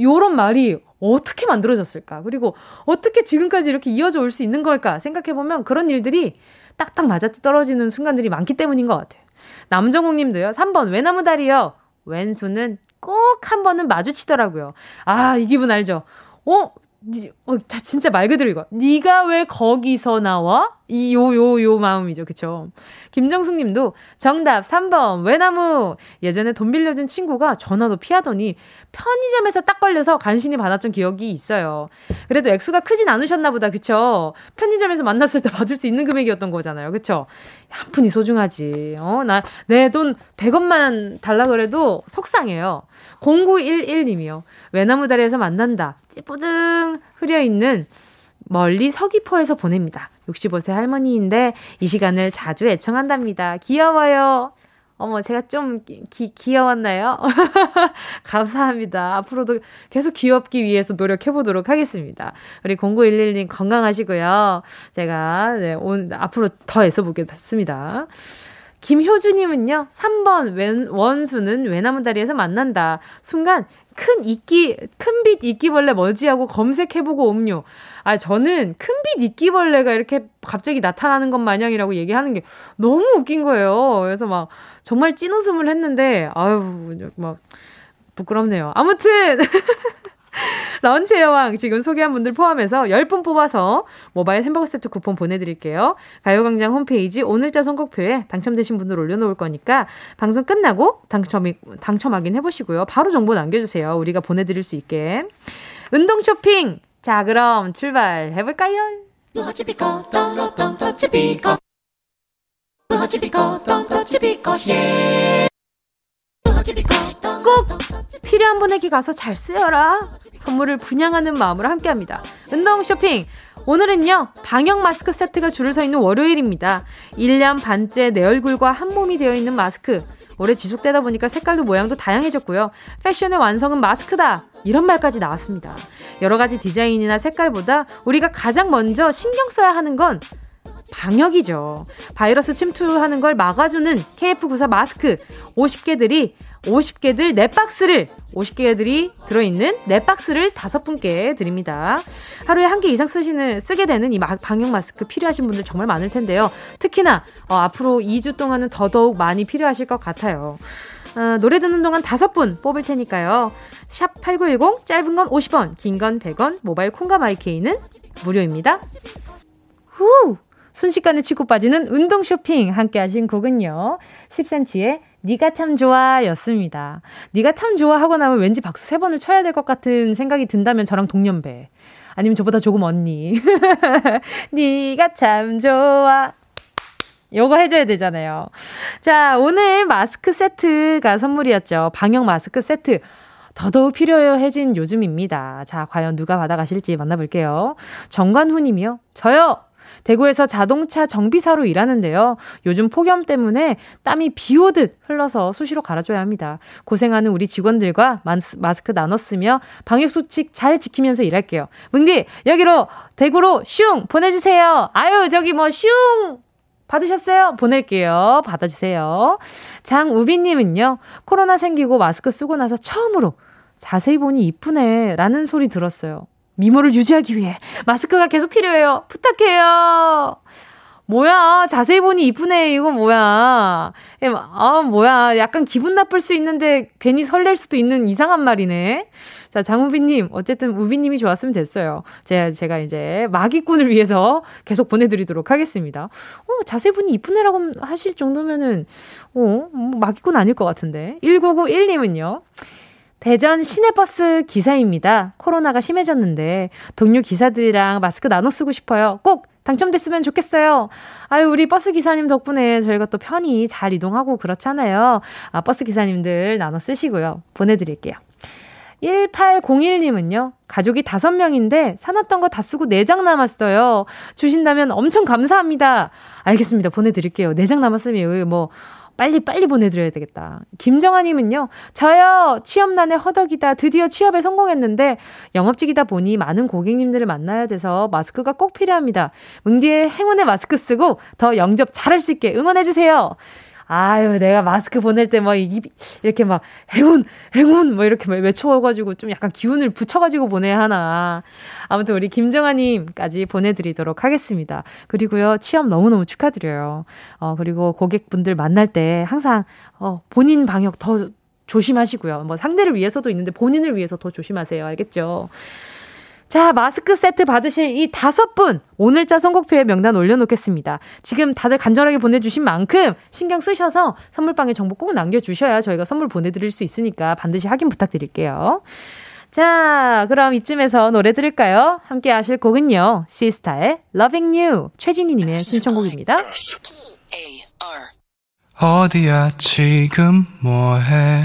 요런 말이 어떻게 만들어졌을까? 그리고 어떻게 지금까지 이렇게 이어져 올 수 있는 걸까? 생각해보면 그런 일들이 딱딱 맞아 떨어지는 순간들이 많기 때문인 것 같아요. 남정욱 님도요. 3번, 외나무 다리요. 왼수는 꼭 한 번은 마주치더라고요. 아, 이 기분 알죠? 어? 니, 어, 자, 진짜 말 그대로 이거. 네가 왜 거기서 나와? 이, 요, 요, 요 마음이죠. 그쵸? 김정숙 님도 정답 3번, 외나무. 예전에 돈 빌려준 친구가 전화도 피하더니 편의점에서 딱 걸려서 간신히 받았던 기억이 있어요. 그래도 액수가 크진 않으셨나 보다. 그쵸? 편의점에서 만났을 때 받을 수 있는 금액이었던 거잖아요. 그쵸? 한 푼이 소중하지. 어, 나, 내 돈 100원만 달라 그래도 속상해요. 0911 님이요. 외나무 다리에서 만난다. 찌뿌둥 흐려있는 멀리 서귀포에서 보냅니다. 65세 할머니인데 이 시간을 자주 애청한답니다. 귀여워요. 어머, 제가 좀 기, 귀여웠나요? 감사합니다. 앞으로도 계속 귀엽기 위해서 노력해보도록 하겠습니다. 우리 0911님 건강하시고요. 제가, 네, 오늘, 앞으로 더 애써보겠습니다. 김효주님은요, 3번 웬, 원수는 외나무 다리에서 만난다. 순간 큰 이끼, 큰빛 이끼벌레 뭐지하고 검색해보고 옴요. 아, 저는 큰빛 이끼벌레가 이렇게 갑자기 나타나는 것 마냥이라고 얘기하는 게 너무 웃긴 거예요. 그래서 막 정말 찐웃음을 했는데, 아유, 막 부끄럽네요. 아무튼! 런치의 여왕 지금 소개한 분들 포함해서 10분 뽑아서 모바일 햄버거 세트 쿠폰 보내드릴게요. 가요광장 홈페이지 오늘자 선곡표에 당첨되신 분들 올려놓을 거니까 방송 끝나고 당첨, 당첨 확인해보시고요. 바로 정보 남겨주세요. 우리가 보내드릴 수 있게. 운동 쇼핑! 자, 그럼 출발해볼까요? 꼭 필요한 분에게 가서 잘 쓰여라. 선물을 분양하는 마음으로 함께 합니다. 운동 쇼핑. 오늘은요, 방역 마스크 세트가 줄을 서 있는 월요일입니다. 1년 반째 내 얼굴과 한 몸이 되어 있는 마스크. 올해 지속되다 보니까 색깔도 모양도 다양해졌고요. 패션의 완성은 마스크다. 이런 말까지 나왔습니다. 여러 가지 디자인이나 색깔보다 우리가 가장 먼저 신경 써야 하는 건 방역이죠. 바이러스 침투하는 걸 막아주는 KF94 마스크 50개들이 50개들 넷박스를 50개들이 들어있는 넷박스를 다섯 분께 드립니다. 하루에 한 개 이상 쓰시는 쓰게 되는 이 방역 마스크 필요하신 분들 정말 많을 텐데요. 특히나 어, 앞으로 2주 동안은 더더욱 많이 필요하실 것 같아요. 어, 노래 듣는 동안 다섯 분 뽑을 테니까요. 샵 8910 짧은 건 50원, 긴 건 100원, 모바일 콩과 마이케이는 무료입니다. 후! 순식간에 치고 빠지는 운동 쇼핑 함께 하신 곡은요. 10cm의 네가 참 좋아였습니다. 네가 참 좋아 하고 나면 왠지 박수 세 번을 쳐야 될 것 같은 생각이 든다면 저랑 동년배. 아니면 저보다 조금 언니. 네가 참 좋아. 요거 해줘야 되잖아요. 자, 오늘 마스크 세트가 선물이었죠. 방역 마스크 세트. 더더욱 필요해진 요즘입니다. 자, 과연 누가 받아가실지 만나볼게요. 정관후 님이요. 저요! 대구에서 자동차 정비사로 일하는데요. 요즘 폭염 때문에 땀이 비 오듯 흘러서 수시로 갈아줘야 합니다. 고생하는 우리 직원들과 마스크 나눠 쓰며 방역수칙 잘 지키면서 일할게요. 뭉디, 여기로, 대구로 슝! 보내주세요. 아유, 저기 뭐 슝! 받으셨어요? 보낼게요. 받아주세요. 장우빈님은요, 코로나 생기고 마스크 쓰고 나서 처음으로 자세히 보니 이쁘네. 라는 소리 들었어요. 미모를 유지하기 위해 마스크가 계속 필요해요. 부탁해요. 뭐야, 자세히 보니 이쁘네. 이거 뭐야. 예, 아, 뭐야. 약간 기분 나쁠 수 있는데 괜히 설렐 수도 있는 이상한 말이네. 자, 장우빈님, 어쨌든 우빈님이 좋았으면 됐어요. 제가, 제가 이제 마기꾼을 위해서 계속 보내드리도록 하겠습니다. 어, 자세히 보니 이쁘네라고 하실 정도면은, 어, 뭐 마기꾼 아닐 것 같은데. 1991님은요. 대전 시내버스 기사입니다. 코로나가 심해졌는데 동료 기사들이랑 마스크 나눠 쓰고 싶어요. 꼭 당첨됐으면 좋겠어요. 아유, 우리 버스 기사님 덕분에 저희가 또 편히 잘 이동하고 그렇잖아요. 아, 버스 기사님들 나눠 쓰시고요. 보내드릴게요. 1801님은요, 가족이 5명인데 사놨던 거 다 쓰고 4장 남았어요. 주신다면 엄청 감사합니다. 알겠습니다. 보내드릴게요. 4장 남았으면 뭐, 빨리 빨리 보내드려야 되겠다. 김정아님은요, 저요 취업난에 허덕이다 드디어 취업에 성공했는데 영업직이다 보니 많은 고객님들을 만나야 돼서 마스크가 꼭 필요합니다. 뭉디의 행운의 마스크 쓰고 더 영접 잘할 수 있게 응원해 주세요. 아유, 내가 마스크 보낼 때 막 이렇게 막 행운, 행운 뭐 이렇게 외쳐가지고 좀 약간 기운을 붙여가지고 보내야 하나. 아무튼 우리 김정아님까지 보내드리도록 하겠습니다. 그리고요, 취업 너무너무 축하드려요. 어, 그리고 고객분들 만날 때 항상, 어, 본인 방역 더 조심하시고요. 뭐 상대를 위해서도 있는데 본인을 위해서 더 조심하세요. 알겠죠? 자, 마스크 세트 받으실 이 다섯 분 오늘자 선곡표에 명단 올려놓겠습니다. 지금 다들 간절하게 보내주신 만큼 신경 쓰셔서 선물방에 정보 꼭 남겨주셔야 저희가 선물 보내드릴 수 있으니까 반드시 확인 부탁드릴게요. 자, 그럼 이쯤에서 노래 들을까요? 함께 하실 곡은요. 시스타의 Loving You 최진희님의 신청곡입니다. 어디야 지금 뭐해?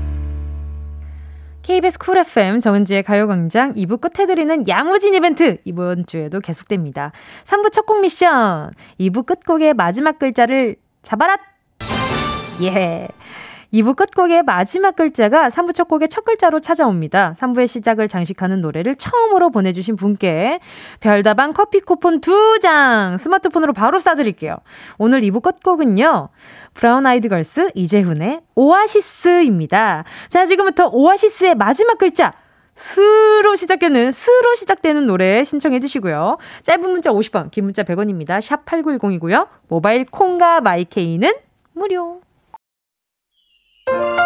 KBS 쿨 FM 정은지의 가요광장 2부 끝에 드리는 야무진 이벤트 이번 주에도 계속됩니다. 3부 첫 곡 미션. 2부 끝곡의 마지막 글자를 잡아라. 예 2부 끝곡의 마지막 글자가 3부 첫 곡의 첫 글자로 찾아옵니다. 3부의 시작을 장식하는 노래를 처음으로 보내주신 분께 별다방 커피 쿠폰 2장 스마트폰으로 바로 쏴드릴게요. 오늘 2부 끝곡은요. 브라운 아이드 걸스 이재훈의 오아시스입니다. 자, 지금부터 오아시스의 마지막 글자 스로 시작되는 스로 시작되는 노래 신청해 주시고요. 짧은 문자 50원, 긴 문자 100원입니다. 샵 8910이고요. 모바일 콩과 마이케이는 무료. 밥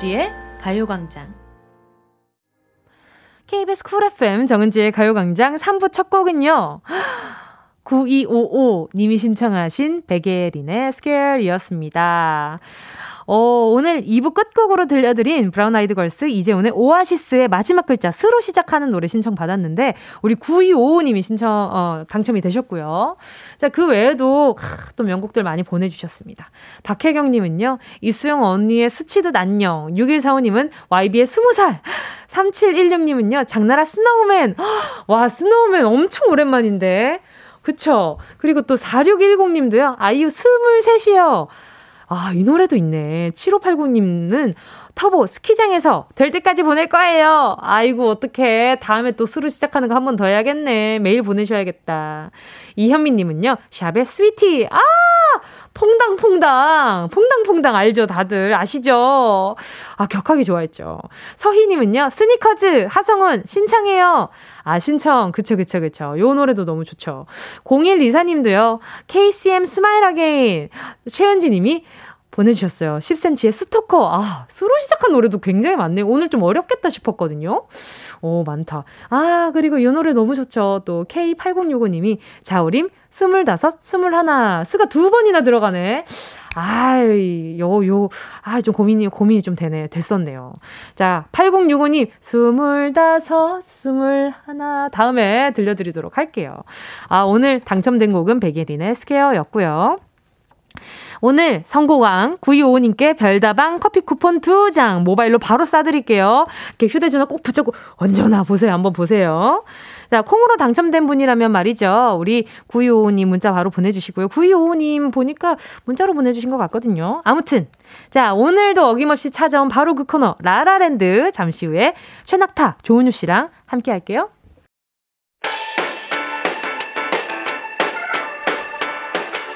정은지의 가요광장. KBS 쿨 FM 정은지의 가요광장 3부 첫 곡은요. 9255 님이 신청하신 백예린의 Square였습니다. 어, 오늘 2부 끝곡으로 들려드린 브라운 아이드 걸스 이재훈의 오아시스의 마지막 글자 스로 시작하는 노래 신청 받았는데 우리 9255님이 신청 어, 당첨이 되셨고요. 자, 그 외에도 하, 또 명곡들 많이 보내 주셨습니다. 박혜경 님은요. 이수영 언니의 스치듯 안녕. 6145 님은 YB의 20살. 3716 님은요. 장나라 Snowman. 와, Snowman 엄청 오랜만인데. 그쵸? 그리고 또 4610 님도요. 아이유 23이요. 아, 이 노래도 있네. 7589님은 터보 스키장에서 될 때까지 보낼 거예요. 아이고, 어떡해. 다음에 또 스로 시작하는 거 한 번 더 해야겠네. 매일 보내셔야겠다. 이현미님은요, 샵의 Sweety. 아! 퐁당퐁당. 퐁당퐁당 알죠? 다들 아시죠? 아, 격하게 좋아했죠. 서희님은요, 스니커즈, 하성운 신청해요. 아, 신청. 그쵸, 그쵸, 그쵸. 요 노래도 너무 좋죠. 0124님도요, KCM Smile Again. 최현지 님이 보내주셨어요. 10cm의 스토커. 아, 스로 시작한 노래도 굉장히 많네요. 오늘 좀 어렵겠다 싶었거든요. 오, 많다. 아, 그리고 이 노래 너무 좋죠. 또 K8065님이 자우림, 스물다섯, 스물하나. 스가 두 번이나 들어가네. 아이, 요, 요, 아, 좀 고민이, 고민이 좀 되네. 됐었네요. 자, 8065님, 스물다섯, 스물하나. 다음에 들려드리도록 할게요. 아, 오늘 당첨된 곡은 백예린의 Square였고요. 오늘 선곡왕 9255님께 별다방 커피 쿠폰 2장 모바일로 바로 쏴드릴게요. 이렇게 휴대전화 꼭 붙잡고 언제나 보세요. 한번 보세요. 자, 콩으로 당첨된 분이라면 말이죠. 우리 9255님 문자 바로 보내주시고요. 9255님 보니까 문자로 보내주신 것 같거든요. 아무튼. 자, 오늘도 어김없이 찾아온 바로 그 코너, 라라랜드. 잠시 후에 최낙타, 조은유 씨랑 함께 할게요.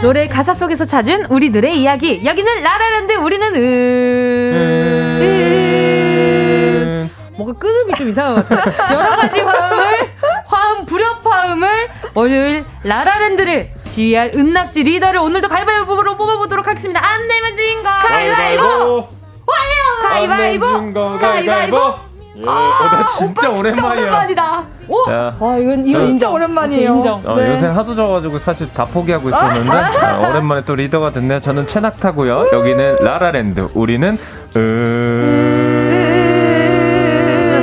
노래 가사 속에서 찾은 우리들의 이야기. 여기는 라라랜드, 우리는 음. 음. 뭔가 끄음이 좀 이상한 것 같아요. 여러 가지 화음을, 화음, 불협 화음을 월요일 라라랜드를 지휘할 은낙지 리더를 오늘도 가위바위보로 뽑아보도록 하겠습니다. 안 내면 진거 가위바위보! 와요! 가위바위보! 가위바위보! 예. 어, 나 진짜 오랜만이야. 오랜만이다. 오! 야. 와, 이건, 이건 진짜 인정. 오랜만이에요. 인정. 어, 네. 요새 하도 져가지고 사실 다 포기하고 있었는데 아, 오랜만에 또 리더가 됐네요. 저는 최낙타고요. 여기는 라라랜드. 우리는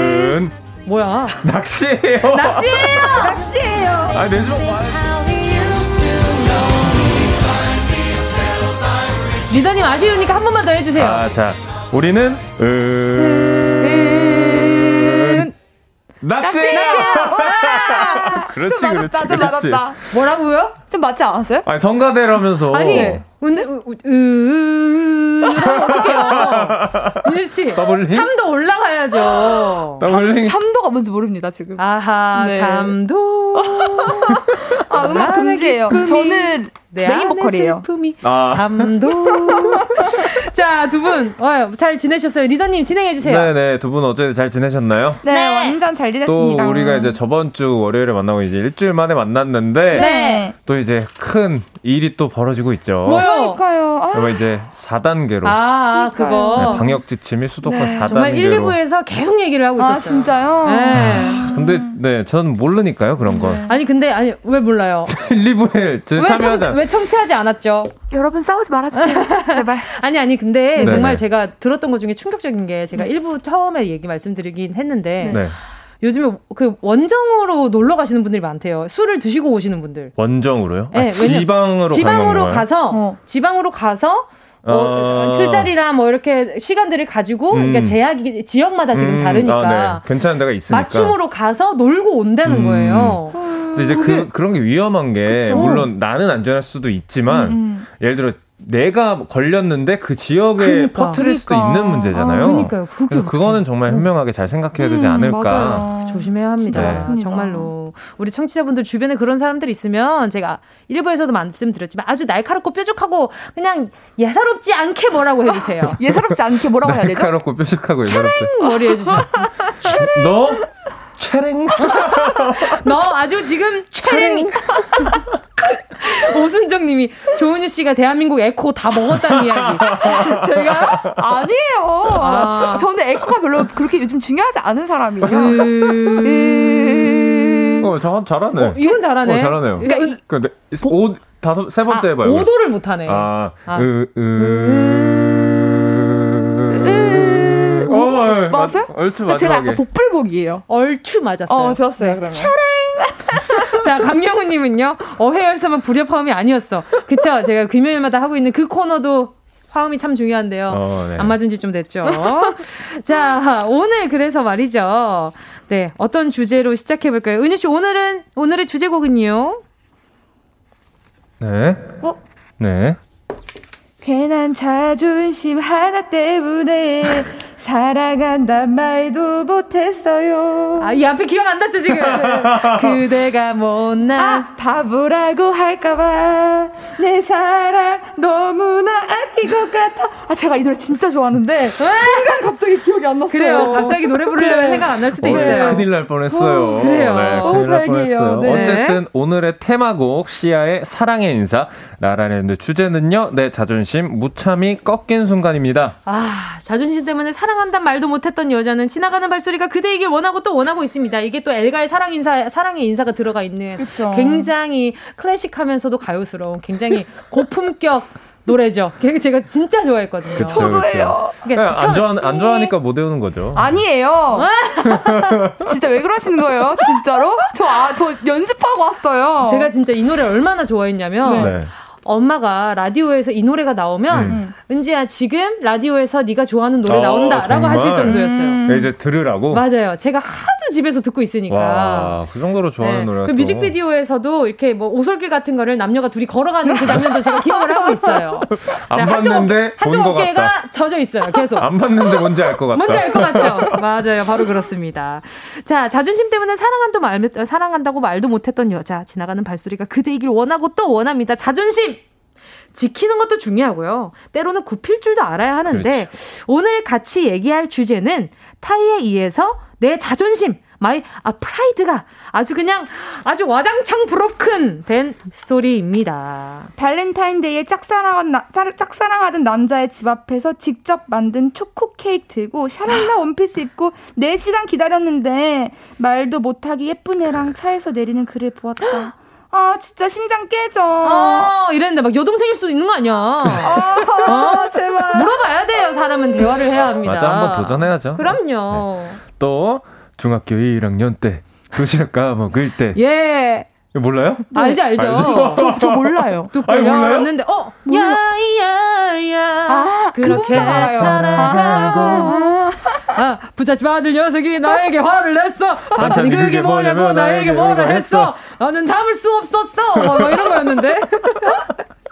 은 뭐야? 낚시예요. 낙지예요! 낚시예요. 아, 내 주먹 봐. 리더님 아쉬우니까 한 번만 더 해주세요. 아, 자, 우리는 은 낚시. 그렇지, 좀 맞았다, 그렇지, 좀 그렇지. 맞았다. 뭐라고요? 좀 맞지 않았어요? 아니 성가대라면서. 아니, 은, 으, 으, 으, 어떡해요. 윤씨. Doubling? 3도 올라가야죠. Doubling. 3도가 뭔지 모릅니다, 지금. 아하, 네. 3도. 아, 음악 금지예요. 저는 내 메인 보컬이에요. 아. 3도. 자, 두 분, 어, 잘 지내셨어요? 리더님 진행해주세요. 네네 두 분 어제 잘 지내셨나요? 네, 네. 완전 잘또 지냈습니다. 우리가 이제 저번 주 월요일에 만나고 이제 일주일 만에 만났는데 네. 또 이제 큰 일이 또 벌어지고 있죠. 뭐요? 그러니까요. 아, 여러분 이제 4단계로 아, 아, 그거. 네, 방역 지침이 수도권 네. 4단계로. 정말 1, 2부에서 계속 얘기를 하고 있었어요. 아, 진짜요? 네. 근데 네, 전 모르니까요 그런 건. 아니 근데 아니 왜 몰라요? 1, 2부에 저 왜, 참여하지. 왜 청취하지 않았죠? 여러분 싸우지 말아 주세요. 제발. 아니 아니 근데 네네. 정말 제가 들었던 것 중에 충격적인 게 제가 일부 처음에 얘기 말씀드리긴 했는데 네. 요즘에 그 원정으로 놀러 가시는 분들이 많대요. 술을 드시고 오시는 분들. 원정으로요? 네, 아, 지방으로 지방으로? 가서 어. 지방으로 가서 어, 아. 술자리나 뭐 이렇게 시간들을 가지고 음. 그러니까 제약이 지역마다 지금 음, 다르니까 아, 네. 괜찮은 데가 있으니까. 맞춤으로 가서 놀고 온다는 음. 거예요. 근데 이제 그 그런 게 위험한 게 그쵸. 물론 나는 안전할 수도 있지만 음. 예를 들어 내가 걸렸는데 그 지역에 그러니까. 퍼뜨릴 수도 그러니까. 있는 문제잖아요. 아, 그러니까요. 그게 그래서 그거는. 정말 현명하게 잘 생각해야 되지 음, 않을까. 맞아요. 조심해야 합니다. 맞습니다. 정말로. 우리 청취자분들 주변에 그런 사람들 있으면 제가 일부에서도 말씀드렸지만 아주 날카롭고 뾰족하고 그냥 예사롭지 않게 뭐라고 해주세요. 예사롭지 않게 뭐라고 해야 되죠? 날카롭고 뾰족하고 예사롭죠. 머리 해주세요. 너 차랭 너 아주 지금 촬영. 오순정 님이 조은유 씨가 대한민국 에코 다 먹었다는 이야기. 제가 아니에요. 아. 저는 에코가 별로 그렇게 요즘 중요하지 않은 사람이에요. 음... 어, 저 잘하네. 어, 이건 잘하네. 어, 잘하네요. 그러니까 이, 근데 오 다섯 세 번째 해봐요. 아, 오도를 못하네. 아, 아. 으, 으, 어, 어, 맞아요? 얼추 제가 마지막에. 아까 복불복이에요. 얼추 맞았어요. 어, 좋았어요, 그러면. 자, 강명우님은요, 어회열사만 불협화음이 아니었어. 그쵸? 제가 금요일마다 하고 있는 그 코너도 화음이 참 중요한데요. 어, 네. 안 맞은 지 좀 됐죠. 자, 오늘 그래서 말이죠. 네, 어떤 주제로 시작해 볼까요? 은유 씨, 오늘은, 오늘의 주제곡은요? 네. 어? 네. 괜한 자존심 하나 때문에 사랑한단 말도 못했어요. 아, 이 앞에 기억 안 났죠, 지금? 그대가 못나. 아, 바보라고 할까봐 내 사랑 너무나 아낀 것 같아. 아, 제가 이 노래 진짜 좋아하는데 순간 갑자기 기억이 안 났어요. 그래요. 갑자기 노래 부르려면 네. 생각 안 날 수도 어, 있어요. 큰일 날 뻔했어요. 어, 그래요. 네, 어, 큰일 날 다행이에요. 뻔했어요. 네. 어쨌든 오늘의 테마곡 시아의 사랑의 인사 라라랜드 주제는요. 내 자존심 무참히 꺾인 순간입니다. 아, 자존심 때문에 사랑 한단 말도 못했던 여자는 지나가는 발소리가 그대이길 원하고 또 원하고 있습니다. 이게 또 엘가의 사랑 인사, 사랑의 인사가 들어가 있는 그쵸. 굉장히 클래식하면서 굉장히 굉장히 고품격 노래죠. 걔 제가 진짜 좋아했거든요. 그쵸, 저도예요. 그게 네, 안, 좋아, 안 좋아하니까 못 외우는 거죠. 아니에요. 진짜 왜 그러시는 거예요? 진짜로? 저, 아, 저 연습하고 왔어요. 제가 진짜 이 노래 얼마나 좋아했냐면 네. 엄마가 라디오에서 이 노래가 나오면 은지야 지금 라디오에서 네가 좋아하는 노래 어, 나온다라고 정말? 하실 정도였어요. 음. 이제 들으라고. 맞아요. 제가 하도 집에서 듣고 있으니까. 와, 그 정도로 좋아하는 네. 노래가 그 또. 뮤직비디오에서도 이렇게 뭐 오솔길 같은 거를 남녀가 둘이 걸어가는 그 장면도 제가 기억을 하고 있어요. 안 네, 봤는데 한쪽 어깨가 같다. 젖어 있어요. 계속. 안 봤는데 뭔지 알 것 같다. 뭔지 알 것 같죠? 맞아요. 바로 그렇습니다. 자, 자존심 때문에 사랑한다고, 말, 사랑한다고 말도 못했던 여자. 지나가는 발소리가 그대이길 원하고 또 원합니다. 자존심! 지키는 것도 중요하고요. 때로는 굽힐 줄도 알아야 하는데, 오늘 같이 얘기할 주제는 타의에 의해서 내 자존심, my 아 pride가 아주 그냥 아주 와장창 broken 된 스토리입니다. 발렌타인데이에 짝사랑한 나, 사- 짝사랑하던 남자의 집 앞에서 직접 만든 초코 케이크 들고 샤랄라 원피스 입고 4시간 기다렸는데 말도 못하기 예쁜 애랑 차에서 내리는 그를 보았다. 아 진짜 심장 깨져. 어, 이랬는데 막 여동생일 수도 있는 거 아니야. 아, 제발. 물어봐야 돼요. 사람은 대화를 해야 합니다. 맞아, 한번 도전해야죠. 그럼요. 또 중학교 1학년 때 도시락 까먹을 때 예. 몰라요? 알죠, 알죠. 알죠? 저, 저 몰라요. 걸렸는데, 어, 야야야. 아, 그 그렇게. 살아가고. 아, 부잣집 아들 녀석이 나에게 화를 냈어. 반찬이 그게 뭐냐고 나에게 뭐라 했어. 나는 참을 수 없었어. 뭐, 뭐 이런 거였는데.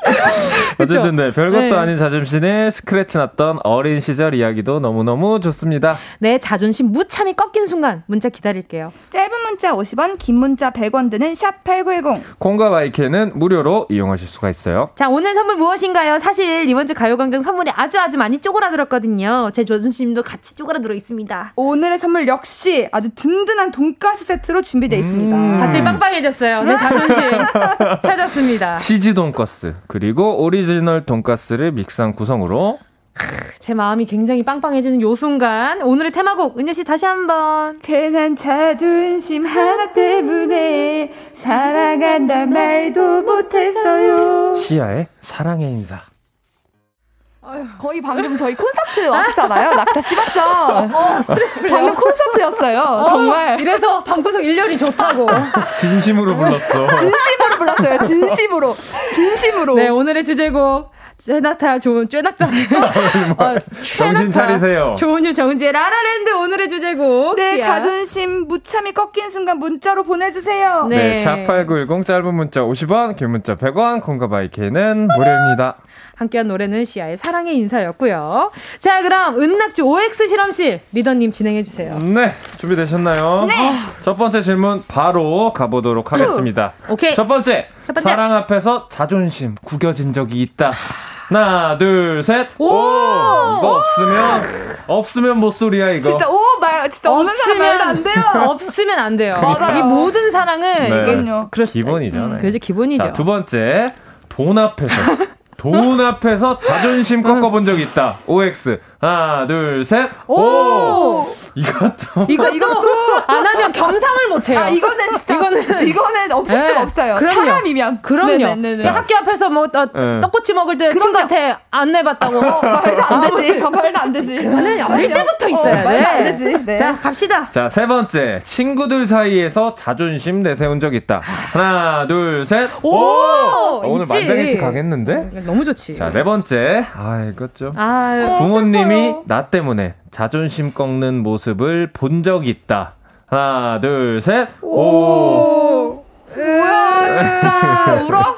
어쨌든 네, 별것도 네. 아닌 자존심에 스크래치 났던 어린 시절 이야기도 너무너무 좋습니다. 내 자존심 무참히 꺾인 순간 문자 기다릴게요. 짧은 문자 50원, 긴 문자 100원 드는 샵 8910. 콩과 마이크는 무료로 이용하실 수가 있어요. 자, 오늘 선물 무엇인가요? 사실 이번 주 가요광장 선물이 아주 아주 많이 쪼그라들었거든요. 제 자존심도 같이 쪼그라들 어 있습니다. 오늘의 선물 역시 아주 든든한 돈가스 세트로 준비되어 있습니다. 음. 갑자기 빵빵해졌어요. 내 자존심 펴졌습니다. 치즈 돈가스 그리고 오리지널 돈가스를 믹스한 구성으로 제 마음이 굉장히 빵빵해지는 요 순간 오늘의 테마곡 은유 씨 다시 한번 괜한 자존심 하나 때문에 사랑한다 말도 못했어요. 시아의 사랑의 인사. 거의 방금 저희 콘서트 왔었잖아요. 낙타 씨 맞죠? 어, 스트레스 풀려. 방금 콘서트였어요. 정말. 이래서 방구석 1년이 좋다고. 진심으로 불렀어. 진심으로 불렀어요. 진심으로. 진심으로. 네 오늘의 주제곡 쬐나타 좋은 쬐낙타 어, 정신 차리세요. 조은유 정은지의 라라랜드 오늘의 주제곡 네, 시야. 자존심 무참히 꺾인 순간 문자로 보내주세요. 네. 네, 샵8910 짧은 문자 50원, 긴 문자 100원, 콩과 마이크는 무료입니다. 함께한 노래는 시아의 사랑의 인사였고요. 자 그럼 은낙주 OX 실험실 리더님 진행해 주세요. 네, 준비되셨나요? 네. 첫 번째 질문 바로 가보도록 하겠습니다. 오케이. 첫 번째, 첫 번째. 사랑 앞에서 자존심 구겨진 적이 있다. 하나, 둘, 셋. 오! 이거 없으면 없으면 못 소리야 이거. 진짜 오 말 진짜 말도 안 돼요. 없으면 안 돼요. 맞아요. 이 모든 사랑은 네. 이게. 그렇- 기본이잖아요. 음, 그죠 기본이죠. 자, 두 번째. 돈 앞에서 돈 앞에서 자존심 꺾어본 적 있다. OX. 하나, 둘, 셋. 오! 이것도 이것도, 안 하면 겸상을 못 해요. 아 이거는 진짜 이거는- 이거는 없을 네. 수가 없어요. 그럼요. 사람이면 그럼요. 네네네네. 그냥 학교 앞에서 뭐 어, 네. 떡꼬치 먹을 때 친구한테 안내봤다고. 어, 말도 안 되지. 아무튼 말도 안 되지. 그거는 어릴 그럼요. 때부터 있어야 어, 돼. 말도 안 되지. 네. 자 갑시다. 자, 세 번째. 친구들 사이에서 자존심 내세운 적 있다. 하나, 둘, 셋. 오, 어, 오늘 있지. 만장일치 가겠는데? 너무 좋지. 자, 네 번째. 아, 이것 좀. 아, 부모님이 나 때문에 자존심 꺾는 모습을 본 적 있다. 하나, 둘, 셋. 오. 뭐야 진짜 울어?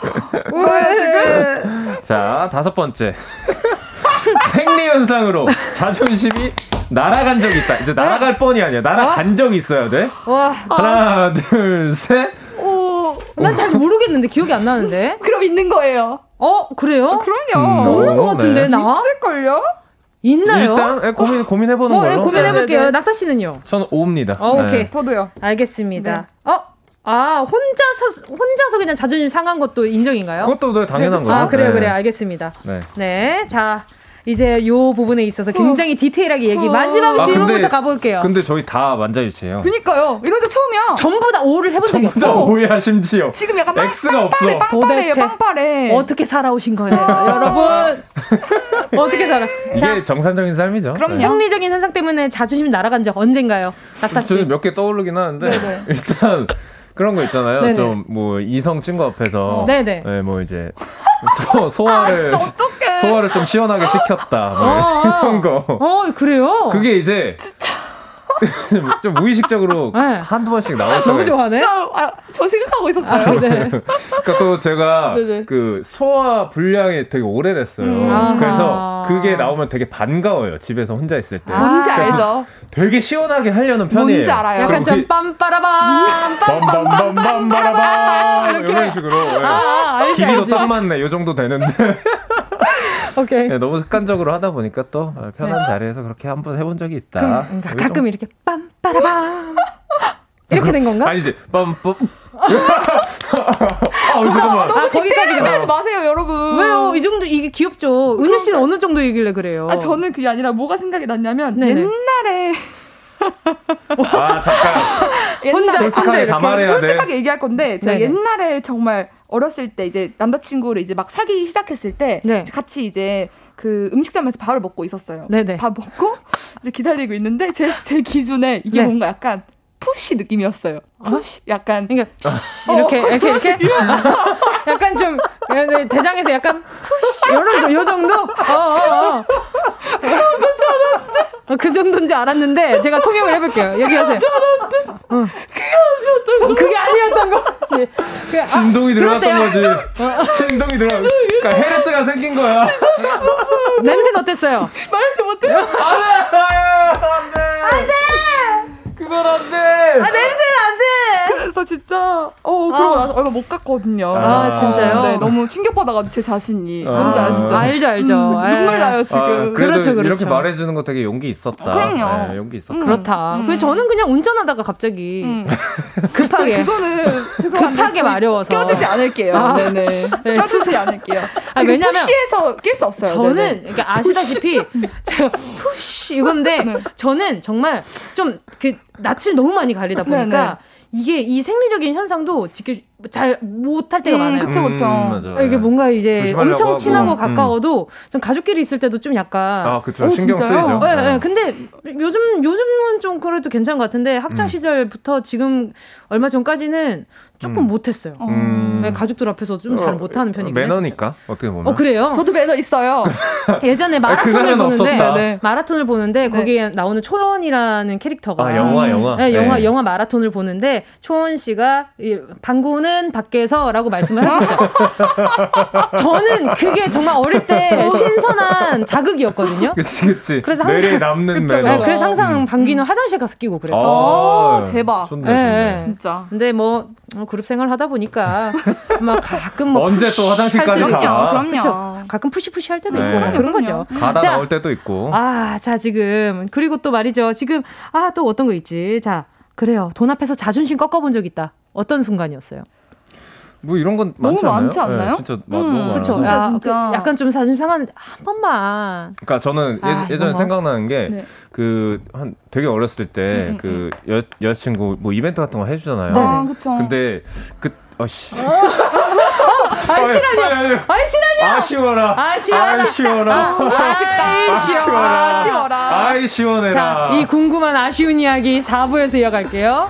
울어요 지금? 자, 다섯 번째. 생리 현상으로 자존심이 날아간 적 있다. 이제 날아갈 뻔이 아니야. 날아간 적이 있어야 돼. 와, 하나, 둘, 셋. 난잘 모르겠는데 기억이 안 나는데. 그럼 있는 거예요. 어 그래요? 그럼요. 음, 없는 것 네. 같은데 나 있을걸요? 있나요? 일단 예, 고민 고민해보는 어, 걸로. 예, 고민해 네. 볼게요. 낙타 씨는요? 저는 5입니다. 어, 오케이. 저도요. 알겠습니다. 어, 아 혼자서 혼자서 그냥 자존심 상한 것도 인정인가요? 그것도 네, 당연한 거죠. 아 그래요, 네. 그래요. 알겠습니다. 네. 네, 자. 이제 요 부분에 있어서 굉장히 디테일하게 얘기 마지막 아, 질문부터 근데- 가볼게요. 근데 저희 다 만장일치예요. 그니까요. 이런 적 처음이야. 전부 다 O를 해본 적이 전부 다 없어. 오해야 심지어. 지금 약간 빵, X가 없어. 빵빠레, 빵빠레. 어떻게 살아오신 거예요, 여러분? 어떻게 살아? 이게 자, 정상적인 삶이죠. 그럼요. 생리적인 현상 때문에 자존심이 날아간 적 언젠가요? 낙타 씨. 저는 몇 개 떠오르긴 하는데 네네. 일단 그런 거 있잖아요. 네네. 좀뭐 이성 친구 앞에서 네네. 네, 뭐 이제 소, 소화를 어떡해. 소화를 좀 시원하게 시켰다. 뭐 어, 이런 거. 어, 그래요? 그게 이제 좀, 좀 무의식적으로 네. 한두 번씩 때가 너무 있- 좋아하네. 아, 아, 저 생각하고 있었어요. 아, 네. 그러니까 또 제가 네네. 그 소화 불량이 되게 오래됐어요. 음. 그래서 그게 나오면 되게 반가워요. 집에서 혼자 있을 때. 아. 뭔지 알죠? 되게 시원하게 하려는 편이에요. 뭔지 알아요. 약간 좀 빰빠라밤 빰. 빰빰빰빰빰빰빰 이렇게. 이런 식으로 예. 아, 알지, 길이도 알지. 딱 맞네. 요 정도 되는데 오케이. 예, 너무 습관적으로 하다 보니까 또 어, 편한 자리에서 그렇게 한 번 해본 적이 있다. 그럼, 음, 가끔 이렇게 빰빠라밤 이렇게 된 건가? 아니지. 빰빰. 아, 잠깐만. 아, 거기까지 하지. 마세요, 여러분. 왜요? 이 정도 이게 귀엽죠. 은유 씨는 어느 정도 얘기길래 그래요? 아, 저는 그게 아니라 뭐가 생각이 났냐면 네네. 옛날에 아, 잠깐. 옛날에 솔직하게 담아내야 돼. 솔직하게 얘기할 건데 제가 네네. 옛날에 정말 어렸을 때 이제 남자친구를 이제 막 사귀기 시작했을 때 네. 같이 이제 그 음식점에서 밥을 먹고 있었어요. 네네. 밥 먹고 이제 기다리고 있는데 제, 제 기준에 이게 네. 뭔가 약간 push 느낌이었어요. push 약간 그러니까 이렇게 이렇게 이렇게 약간 좀 네, 대장에서 약간 push 이런 저- 요 정도 어 어 어 어, 그 정도인지 알았는데 제가 통역을 해볼게요 얘기하세요 어. 그게 아니었던 거지 그게, 아, 진동이 들어갔던 들었대요. 거지. 진동이 들어. 그러니까 헤르츠가 생긴 거야. 냄새는 어땠어요? 말도 못해요. 안 돼. 그건 안 돼. 아 냄새는 안돼 그래서 진짜 어 그러고 나서 얼마 못 갔거든요. 아, 진짜요? 네, 너무 충격받아가지고 제 자신이 아. 뭔지 아시죠? 알죠 알죠 음, 아, 눈물 나요 지금. 아, 그래도 그렇죠, 그렇죠. 이렇게 말해주는 거 되게 용기 있었다. 그럼요. 네, 용기 있었다. 음. 그렇다 음. 그 저는 그냥 운전하다가 갑자기 음. 급하게 그거는 급하게 마려워서. 껴주지 않을게요. 아. 네네. 네, 껴주지 않을게요. 아, 왜냐면 푸시해서 낄 수 없어요. 저는. 이게 아시다시피 제가 푸시 이건데 네. 저는 정말 좀 그 낯을 너무 많이 가리다 보니까 네네. 이게 이 생리적인 현상도 지켜 잘 못할 때가 음, 많아요. 그쵸, 그쵸. 맞아. 아, 이게 뭔가 이제 조심하려고 엄청 하고. 친하고 음. 가까워도 좀 가족끼리 있을 때도 좀 약간 아, 그쵸. 어, 신경 진짜요? 쓰이죠. 네, 네. 네. 근데 요즘 요즘은 좀 그래도 괜찮은 것 같은데 학창 음. 시절부터 지금 얼마 전까지는 조금 음. 못했어요. 음. 네, 가족들 앞에서 좀잘 어, 못하는 편이긴 매너니까 어떻게 보면. 했었어요. 어 그래요? 저도 매너 있어요. 예전에 아, 마라톤을 보는데 없었다. 네. 마라톤을 보는데 네. 거기에 나오는 초원이라는 캐릭터가 아 영화 영화. 네, 영화 네. 영화 마라톤을 보는데 초원 씨가 이 방구는 밖에서라고 말씀을 하셨죠. 저는 그게 정말 어릴 때 신선한 자극이었거든요. 그치 그치. 그래서 항상- 남는 그쵸, 매너. 네, 그래서 항상 음. 방귀는 화장실 가서 끼고 그래요. 어, 대박. 좋네, 네, 좋네. 네. 진짜. 근데 뭐 어, 그룹 생활 하다 보니까 막 가끔 뭐 언제 또 화장실까지 가? 그럼요, 그럼요. 그쵸. 가끔 푸시푸시 할 때도 네. 있고 그런 거죠. 가다 자, 나올 때도 있고. 아, 자, 지금. 그리고 또 말이죠. 지금, 아, 또 어떤 거 있지. 자, 그래요. 돈 앞에서 자존심 꺾어본 적 있다. 어떤 순간이었어요? 뭐 이런 건 너무 많지 않나요? 많지 않나요? 네, 진짜 마- 음, 너무. 그쵸. 진짜, 야, 진짜. 그 약간 좀 자존심 상하는데, 한 번만. 그러니까 저는 아, 예, 이거 뭐. 생각나는 네. 게그한 되게 어렸을 때 음, 그여 여자친구 뭐 이벤트 같은 거 해주잖아요. 네네. 아, 그쵸. 근데 그 어씨 아이, 실화냐? 아이, 실화냐? 아쉬워라. 아? 아쉬워라. 아쉬워라. 아쉬워라. 아이 시원해라. 자, 이 궁금한 아쉬운 이야기 4부에서 이어갈게요.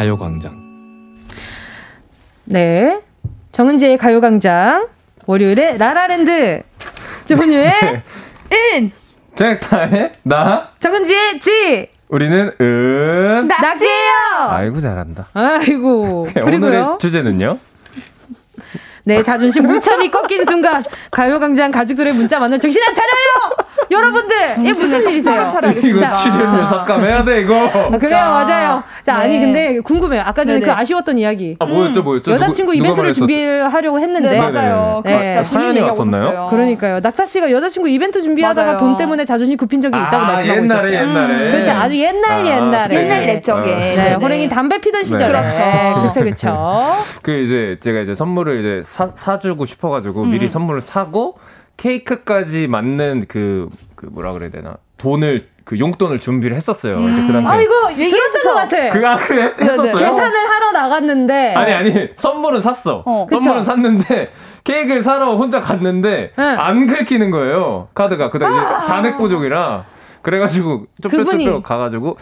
가요광장. 네. 정은지의 가요광장. 월요일에 라라랜드. 조훈유의 인! 잭타의 나 정은지의 지! 우리는 은 낙지예요! 아이고 잘한다. 아이고. 그리고요. 오늘의 주제는요? 네, 자존심 무참히 꺾인 순간 가요광장 가족들의 문자 만나 정신 안 차려요! 여러분들! 이게 무슨 일이세요? 이거 출연료 삭감해야 돼 이거. 아, 그래요, 맞아요. 자, 아니, 네. 근데 궁금해요. 아까 전에 네네. 그 아쉬웠던 이야기. 아 뭐였죠 뭐였죠? 여자친구 누구- 이벤트를? 준비하려고 했는데. 네, 맞아요. 네. 그거 진짜 사연이 재밌는 얘기하고 왔었나요? 그러니까요. 낙타 씨가 여자친구 이벤트 준비하다가 맞아요. 돈 때문에 자존심 굽힌 적이 있다고 아, 말씀하고 옛날에 있었어요. 옛날에. 그렇죠. 아주 옛날 아, 옛날에. 옛날 네. 내. 어. 네, 네네. 호랭이 담배 피던 시절에. 그렇죠. 그렇죠, 그렇죠. 그 이제 제가 이제 선물을 이제 사, 사주고 싶어가지고 음. 미리 선물을 사고 케이크까지 맞는 그, 그 뭐라 그래야 되나 돈을 그 용돈을 준비를 했었어요. 이제 그 당시에. 아, 이거 들었을 얘기했어. 것 같아. 그, 아, 그래? 했었어요? 계산을 하러 나갔는데. 아니, 아니, 선물은 샀어. 어, 선물은 그쵸. 샀는데, 케이크를 사러 혼자 갔는데, 응. 안 긁히는 거예요. 카드가. 그 다음에 잔액 부족이라. 그래가지고 좁혀좁혀 가가지고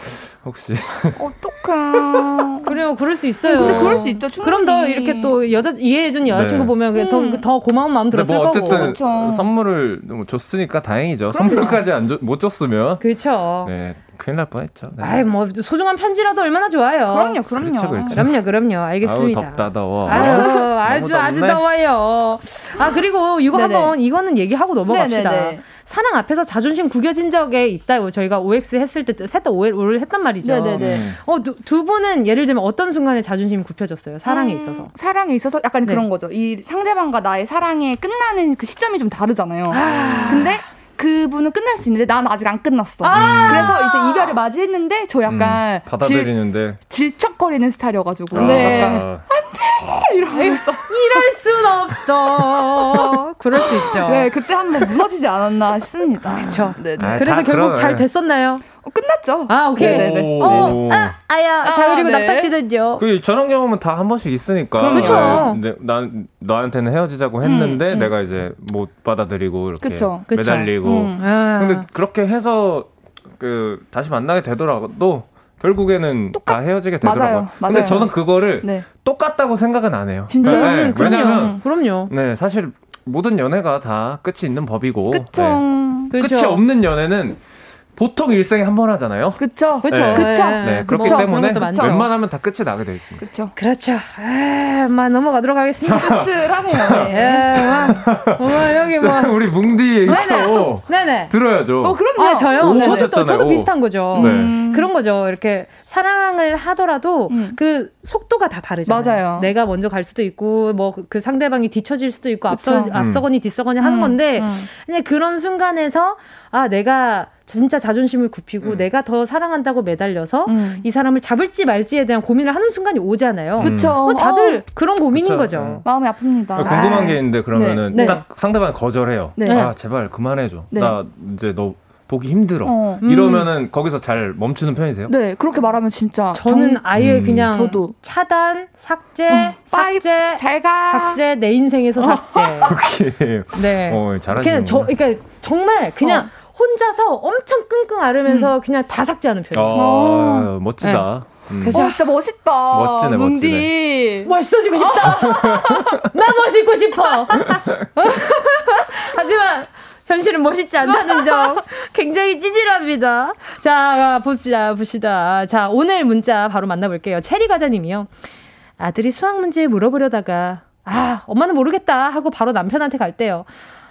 혹시 어떡해. 그래요, 그럴 수 있어요. 근데 그럴 수 있죠, 충분히. 그럼 더 이렇게 또 여자 이해해준 여자친구 네. 보면 그게 더, 더 고마운 마음 들었을 뭐 거고. 어쨌든 그쵸. 선물을 뭐 줬으니까 다행이죠. 선물까지 안 줬- 못 줬으면 그렇죠. 네 큰일 날 뻔했죠. 네. 아이 뭐 소중한 편지라도 얼마나 좋아요. 그럼요, 그럼요. 그렇죠, 그렇죠. 그럼요, 그럼요. 알겠습니다. 아우 덥다 더워. 아유, 너무 아주 아주. 더워요. 아 그리고 이거 네네. 한번 이거는 얘기하고 넘어갑시다. 네네네. 사랑 앞에서 자존심 구겨진 적에 있다고 저희가 OX 했을 때 셋 다 오해를 했단 말이죠. 네네네. 음. 어, 두, 두 분은 예를 들면 어떤 순간에 자존심이 굽혀졌어요? 사랑에 음, 있어서. 사랑에 있어서 약간 네. 그런 거죠. 이 상대방과 나의 사랑에 끝나는 그 시점이 좀 다르잖아요. 근데 그분은 끝날 수 있는데 난 아직 안 끝났어. 그래서 이제 이별을 맞이했는데 저 약간 음, 받아들이는데 질, 질척거리는 스타일이어가지고 네. 약간 아, 이러면서 이럴 순 없어. 그럴 수 있죠. 네 그때 한번 무너지지 않았나 싶습니다. 그쵸. 네네. 아, 그래서 다 결국 그러네. 잘 됐었나요? 어, 끝났죠. 아, 오케이. 네네네. 오. 아야, 아, 자, 그리고 네. 낙타 씨는요? 그 저런 경험은 다 한 번씩 있으니까. 그럼요. 그쵸. 네, 난 너한테는 헤어지자고 했는데 음, 음. 내가 이제 못 받아들이고 이렇게 그쵸. 그쵸. 매달리고. 음. 아. 근데 그렇게 해서 그 다시 만나게 되더라도 결국에는 다 헤어지게 되더라고요. 맞아요, 맞아요. 근데 저는 그거를 네. 똑같다고 생각은 안 해요. 진짜요? 네, 음, 그럼요. 왜냐면 그럼요. 네 사실 모든 연애가 다 끝이 있는 법이고. 네. 그렇죠. 끝이 없는 연애는 보통 일생에 한 번 하잖아요. 그쵸. 그렇죠. 네. 그쵸. 네, 그렇기 그쵸. 때문에 것도 많죠. 웬만하면 다 끝이 나게 돼 있습니다. 그쵸. 그렇죠. 아, 마 넘어가도록 하겠습니다. 씁쓸하네요. 네. 예, 와, 와, 여기 뭐. 우리 뭉디 얘기죠. 네네. 들어야죠. 어 그럼요. 아, 저요? 오, 저도, 또, 하셨잖아요. 저도 오. 비슷한 거죠. 네. 음. 그런 거죠. 이렇게 사랑을 하더라도 음. 그 속도가 다 다르잖아요. 맞아요. 내가 먼저 갈 수도 있고 뭐 그 상대방이 뒤처질 수도 있고 앞서 그쵸. 앞서거니 뒤서거니 하는 음, 건데 음. 그냥 그런 순간에서 아 내가 진짜 자존심을 굽히고 음. 내가 더 사랑한다고 매달려서 음. 이 사람을 잡을지 말지에 대한 고민을 하는 순간이 오잖아요. 그쵸. 뭐 다들 어, 그런 고민인 그쵸. 거죠. 음. 마음이 아픕니다. 궁금한 게 있는데 그러면은 네. 딱 상대방이 거절해요. 네. 아 제발 그만해줘. 네. 나 이제 너 보기 힘들어. 어. 음. 이러면은 거기서 잘 멈추는 편이세요? 네, 그렇게 말하면 진짜 저는 정- 아예 음. 그냥 저도. 차단, 삭제, 어, 삭제, 잘 가. 삭제 내 인생에서 삭제. 오케이. 네. 어 잘하시는 그냥 저 그러니까 정말 그냥 혼자서 엄청 끙끙 앓으면서 그냥 다 삭제하는 편이에요. 아 멋지다. 음. 그래서 어, 진짜 멋있다. 멋지네, 뭉디. 멋있어지고 싶다. 나 멋있고 싶어. 하지만 현실은 멋있지 않다는 점 굉장히 찌질합니다. 자, 보시다, 보시다. 자, 오늘 문자 바로 만나볼게요. 체리 과자님이요. 아들이 수학 문제 물어보려다가 아, 엄마는 모르겠다 하고 바로 남편한테 갈 때요.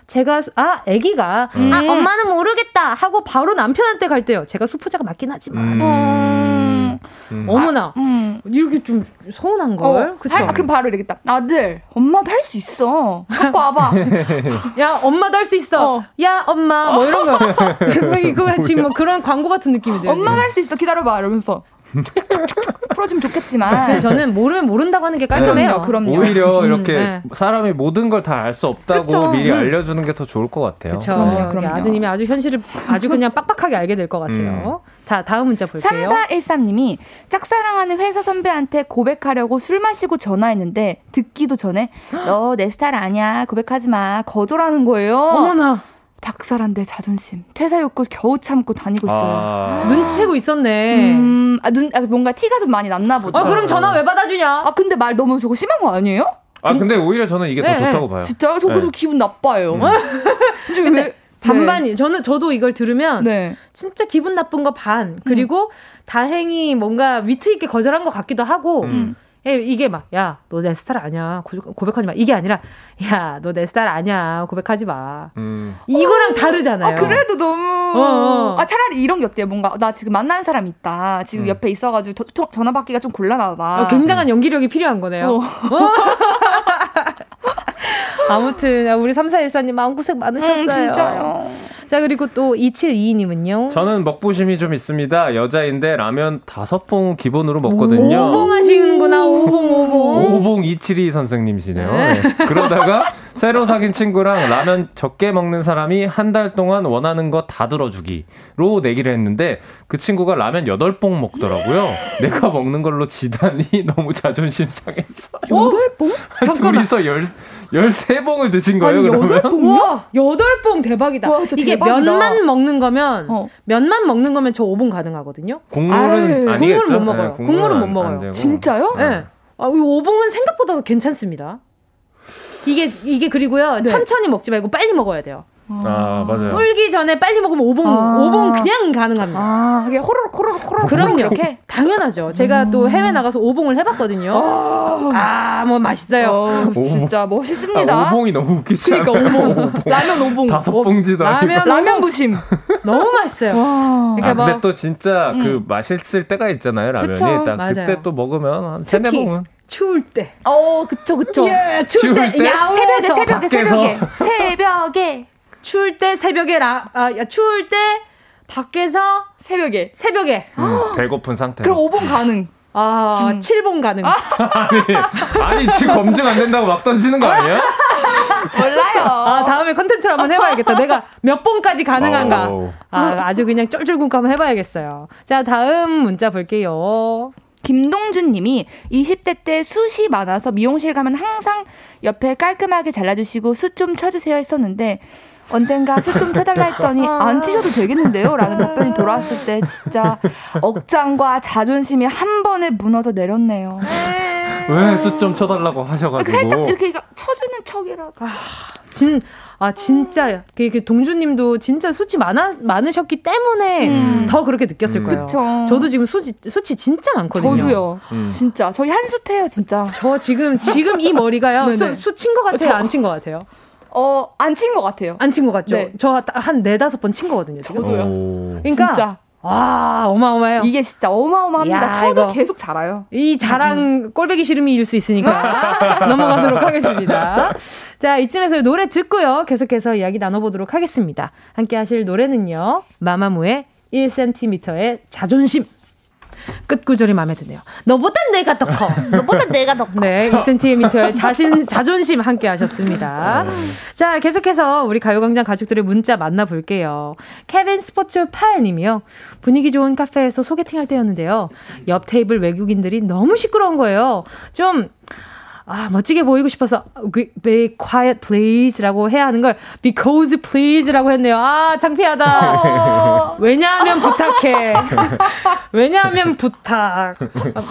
제가 수- 아, 아기가 음. 아, 엄마는 모르겠다 하고 바로 남편한테 갈 때요. 제가 수포자가 맞긴 하지만 음. 음. 어머나 음. 이렇게 좀 서운한 걸. 어, 그쵸? 할- 아, 그럼 바로 이러겠다. 아들, 엄마도 할 수 있어. 갖고 와봐. 야 엄마도 할 수 있어. 어. 야 엄마 뭐 이런 거. 그거 지금 뭐 그런 광고 같은 느낌이 들어요. 엄마도 할수 있어. 기다려봐. 이러면서. 촉촉촉촉 풀어주면 좋겠지만. 근데 저는 모르면 모른다고 하는 게 깔끔해요. 그럼요, 그럼요. 오히려 음, 이렇게 네. 사람이 모든 걸 다 알 수 없다고 그쵸. 미리 음. 알려주는 게 더 좋을 것 같아요. 그렇죠. 그럼요, 그럼요. 아드님이 아주 현실을 아주 그냥 빡빡하게 알게 될 것 같아요. 자 다음 문자 볼게요. 3413님이 짝사랑하는 회사 선배한테 고백하려고 술 마시고 전화했는데 듣기도 전에 너 내 스타일 아니야 고백하지 마 거절하는 거예요. 어머나 박살한 내 자존심 퇴사 욕구 겨우 참고 다니고 있어요. 아. 눈치채고 있었네. 음, 아, 눈, 아, 뭔가 티가 좀 많이 났나 보다. 아 그럼 전화 왜 받아주냐? 아 근데 말 너무 저거 심한 거 아니에요? 아 근데 오히려 저는 이게 네, 더 좋다고 봐요. 진짜요? 저거 네. 좀 기분 나빠요. 음. 근데 근데 반반이 저는 저도 이걸 들으면 네. 진짜 기분 나쁜 거 반 그리고 다행히 뭔가 위트 있게 거절한 것 같기도 하고 음. 예, 이게 막 야 너 내 스타일 아니야 고- 고백하지 마 이게 아니라 야 너 내 스타일 아니야 고백하지 마 음. 이거랑 다르잖아요. 아 그래도 너무 어, 어. 아 차라리 이런 게 어때요? 뭔가 나 지금 만나는 사람 있다. 지금 음. 옆에 있어가지고 더- 통- 전화 받기가 좀 곤란하다. 어, 굉장한 연기력이 필요한 거네요. 어. 아무튼 우리 3414님 마음고생 많으셨어요. 음, 진짜요. 자 그리고 또 2722님은요. 저는 먹부심이 좀 있습니다. 여자인데 라면 다섯 봉 기본으로 먹거든요. 오봉 하시는구나 오봉 오봉. 오봉 이칠이 선생님이시네요. 네. 네. 그러다가 새로 사귄 친구랑 라면 적게 먹는 사람이 한 달 동안 원하는 거 다 들어주기로 내기를 했는데 그 친구가 라면 8봉 먹더라고요. 내가 먹는 걸로 지다니 너무 자존심 상했어요. 여덟 봉? 둘이서 열, 13봉을 드신 거예요, 아니, 그러면? 여덟 봉이요? 와, 여덟 봉 대박이다. 와, 이게 대박이다. 면만 먹는 거면 어. 면만 먹는 거면 저 5봉 가능하거든요. 국물은 아니겠죠? 국물은 못 먹어요. 네, 국물은 못 안- 먹어요. 진짜요? 예. 네. 아, 이 5봉은 생각보다 괜찮습니다. 이게 이게 그리고요. 네. 천천히 먹지 말고 빨리 먹어야 돼요. 아, 맞아요. 불기 전에 빨리 먹으면 5봉, 아. 5봉 그냥 가능합니다. 아, 이게 호로록 호로록 호로록 그럼요. 이렇게. 당연하죠. 제가 또 해외 나가서 5봉을 해봤거든요. 아, 뭐 맛있어요. 어, 진짜 멋있습니다. 아, 오봉이 너무 웃기지 그러니까 않아요? 오봉. 라면 오봉. 다섯 어, 봉지도 아니고. 라면 라면 부심. 너무 맛있어요. 와. 그러니까 아, 근데 뭐또 진짜 그 맛있을 때가 있잖아요, 라면이. 그쵸. 딱 맞아요. 그때 또 먹으면 한 세네 봉은. 추울 때. 어, 그쵸, 그쵸. 예, 추울, 추울 때, 때? 야외에서 새벽에, 새벽에, 밖에서. 새벽에. 새벽에. 추울 때 새벽에 라, 아, 야, 추울 때 밖에서 새벽에. 새벽에 음, 배고픈 상태. 그럼 오봉 가능. 아, 음. 칠 7봉 가능. 아니, 아니, 지금 검증 안 된다고 막 던지는 거 아니에요? 몰라요. 아, 다음에 컨텐츠로 한번 해봐야겠다. 내가 몇 봉까지 가능한가. 아, 아주 그냥 쫄쫄 굶고 한번 해봐야겠어요. 자, 다음 문자 볼게요. 김동준 님이 20대 때 숱이 많아서 미용실 가면 항상 옆에 깔끔하게 잘라주시고 숱 좀 쳐주세요 했었는데 언젠가 숱 좀 쳐달라 했더니 안 치셔도 되겠는데요? 라는 답변이 돌아왔을 때 진짜 억장과 자존심이 한 번에 무너져 내렸네요. 왜수좀 쳐달라고 하셔가지고. 살짝 이렇게 척이라도. 진, 아, 진짜, 그, 그 동주님도 진짜 수치 많아, 많으셨기 때문에 음. 더 그렇게 느꼈을 음. 거예요. 그쵸. 저도 지금 수치, 수치 진짜 많거든요. 저도요. 음. 진짜. 저희 한숱해요, 진짜. 저 지금, 지금 이 머리가요. 수친 것 같아요? 저- 안친 것 같아요? 어, 안 친 것 같아요. 안 친 것 같죠? 네. 저한 네다섯 번 친 거거든요, 지금. 저도요. 오. 그러니까, 진짜. 와, 어마어마해요. 이게 진짜 어마어마합니다. 야, 쳐도 이거. 계속 자라요. 이 자랑 꼴배기 싫음이 일 수 있으니까 넘어가도록 하겠습니다. 자, 이쯤에서 노래 듣고요. 계속해서 이야기 나눠보도록 하겠습니다. 함께 하실 노래는요. 마마무의 1cm의 자존심. 끝 구절이 마음에 드네요. 너보다 내가 더 커. 너보다 내가 더 커. 네, 1cm의 자신, 자존심 함께 하셨습니다. 자, 계속해서 우리 가요광장 가족들의 문자 만나볼게요. 케빈 스포츠 8님이요. 분위기 좋은 카페에서 소개팅 할 때였는데요. 옆 테이블 외국인들이 너무 시끄러운 거예요. 좀, 아, 멋지게 보이고 싶어서 be quiet please 라고 해야 하는 걸 because please 라고 했네요. 아, 창피하다. 왜냐하면 부탁해. 왜냐하면 부탁.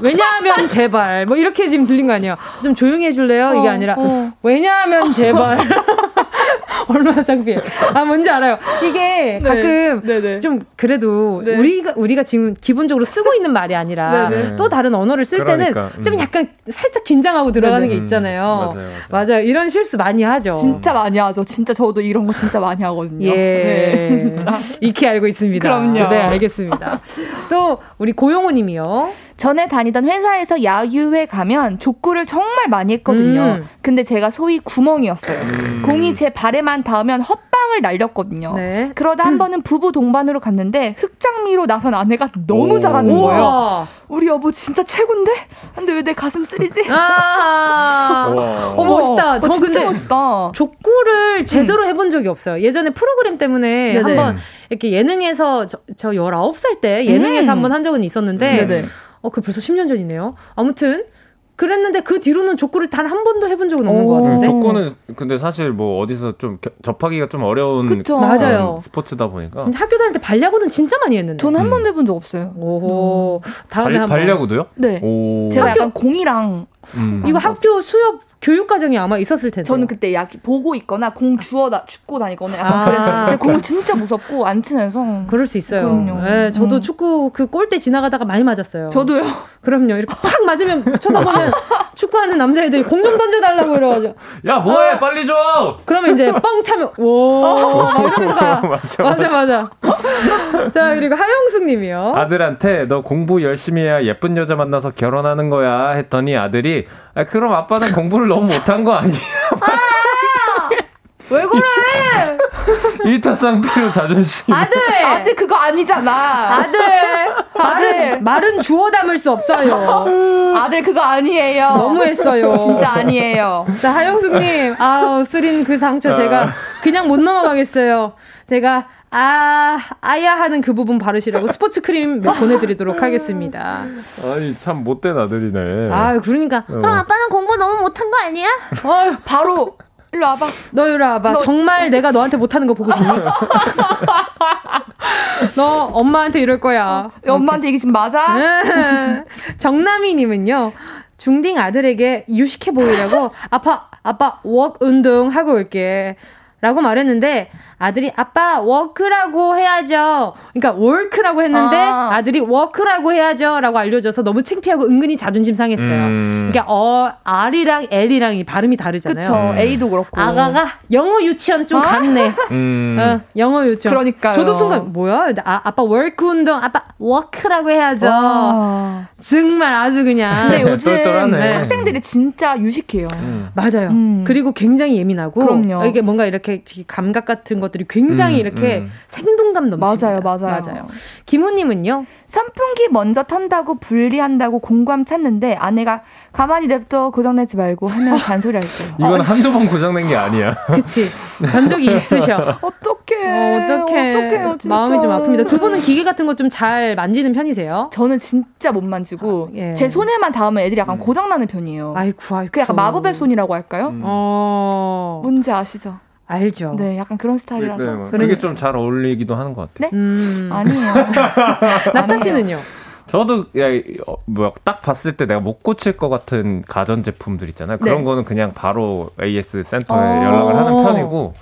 왜냐하면 제발. 뭐 이렇게 지금 들린 거 아니에요. 좀 조용히 해 줄래요? 이게 어, 아니라 어. 왜냐하면 제발. 얼마나 창피해. 아, 뭔지 알아요. 이게 가끔 네, 네. 좀 그래도 네. 우리가 우리가 지금 기본적으로 쓰고 있는 말이 아니라 네, 네. 또 다른 언어를 쓸 때는 그러니까, 음. 좀 약간 살짝 긴장하고 들어가는 네, 게 네. 있잖아요. 음, 맞아요, 맞아요. 이런 실수 많이 하죠. 진짜 많이 하죠. 진짜 저도 이런 거 진짜 많이 하거든요. 예. 네, 진짜. 익히 알고 있습니다. 그럼요. 네, 알겠습니다. 또 우리 고용호 님이요. 전에 다니던 회사에서 야유회 가면 족구를 정말 많이 했거든요. 음. 근데 제가 소위 구멍이었어요. 공이 제 발에만 닿으면 헛방을 날렸거든요. 네. 그러다 한 번은 부부 동반으로 갔는데 흑장미로 나선 아내가 너무 오. 잘하는 거예요. 우와. 우리 여보 진짜 최고인데? 근데 왜 내 가슴 쓰리지? 아. 어, 멋있다. 어, 저 진짜 근데 멋있다. 족구를 제대로 해본 적이 없어요. 예전에 프로그램 때문에 네네. 한번 이렇게 예능에서 저, 저 19살 때 예능에서 음. 한번 한 적은 있었는데 네네. 어, 그 벌써 10년 전이네요. 아무튼 그랬는데 그 뒤로는 족구를 단 한 번도 해본 적은 없는 오. 것 음, 같은데. 족구는 근데 사실 뭐 어디서 좀 겨- 접하기가 좀 어려운 그쵸. 그런 맞아요. 스포츠다 보니까 진짜 학교 다닐 때 발야구는 진짜 많이 했는데. 저는 한 음. 번도 해본 적 없어요. 오호. 다음에 발, 한번. 발야구도요? 네. 오. 제가 약간 공이랑 음. 이거 학교 수업 교육 과정이 아마 있었을 텐데. 저는 그때 약 보고 있거나 공 주워 다 죽고 다니거나 약간 아. 그랬어요. 제가 공을 진짜 무섭고 안 친해서. 그럴 수 있어요. 그럼요. 네, 저도 음. 축구 그 골대 지나가다가 많이 맞았어요. 저도요. 그럼요. 이렇게 팍 맞으면 쳐다보면 축구하는 남자애들이 공 좀 던져달라고 이러가지고. 야 뭐해 빨리 줘. 그러면 이제 뻥 차면 와막 이러면서 가. 맞아, 맞아 맞아. 자 그리고 하영숙 님이요. 아들한테 너 공부 열심히 해야 예쁜 여자 만나서 결혼하는 거야 했더니 아들이 아, 그럼 아빠는 공부를 너무 못한 거 아니야? 왜 그래? 일타쌍피로 자존심. 아들! 아들 그거 아니잖아. 아들! 아들. 말은 주워 담을 수 없어요. 아들 그거 아니에요. 너무했어요. 진짜 아니에요. 자, 하영숙님, 아우, 쓰린 그 상처 제가 그냥 못 넘어가겠어요. 제가, 아, 아야 하는 그 부분 바르시라고 스포츠 크림 보내드리도록 하겠습니다. 아니 참 못된 아들이네. 아, 그러니까. 어. 그럼 아빠는 공부 너무 못한 거 아니야? 어, 바로 일로 와봐. 너 이리 와봐. 너- 정말 내가 너한테 못하는 거 보고 싶니? 너 엄마한테 이럴 거야. 엄마한테 이게 지금 맞아? 네. 정남이님은요. 중딩 아들에게 유식해 보이려고 아빠 아빠 walk 운동 하고 올게. 라고 말했는데 아들이 아빠 walk라고 해야죠. 그러니까 walk라고 했는데 아. 아. 들이 walk라고 해야죠라고 알려줘서 너무 창피하고 은근히 자존심 상했어요. 음. 그러니까 어 R이랑 L이랑 이 발음이 다르잖아요. 그쵸. A도 그렇고. 아가가 영어 유치원 좀 아? 갔네. 음. 어, 영어 유치원. 그러니까요. 저도 순간 뭐야? 아, 아빠 walk 운동, 아빠 walk라고 해야죠. 와. 정말 아주 그냥. 근데 요즘 똘똘하네. 학생들이 진짜 유식해요. 음. 맞아요. 음. 그리고 굉장히 예민하고 그럼요. 이게 뭔가 이렇게 감각 같은 것들이 굉장히 음, 이렇게 음. 생동감 넘칩니다. 맞아요, 맞아요. 맞아요. 김호님은요. 선풍기 먼저 턴다고 분리한다고 공감 찾는데 아내가 가만히 냅둬 고장내지 말고 하면 잔소리 할 거예요. 이건 한두 번 고장낸 게 아니야. 그치. 전적이 있으셔. 어떡해. 어, 어떡해. 어떡해요, 진짜. 마음이 좀 아픕니다. 두 분은 기계 같은 거 좀 잘 만지는 편이세요? 저는 진짜 못 만지고 예. 제 손에만 닿으면 애들이 약간 음. 고장나는 편이에요. 아이쿠, 아이쿠. 그 약간 마법의 손이라고 할까요? 음. 어. 뭔지 아시죠? 알죠. 네, 약간 그런 스타일이라서. 네, 뭐 그래. 그게 좀 잘 어울리기도 하는 것 같아. 네? 음. 아니에요. 낙타 씨는요? 저도 야, 이, 어, 뭐야 딱 봤을 때 내가 못 고칠 것 같은 가전 제품들 있잖아요. 그런 네. 거는 그냥 바로 AS 센터에 어. 연락을 하는 편이고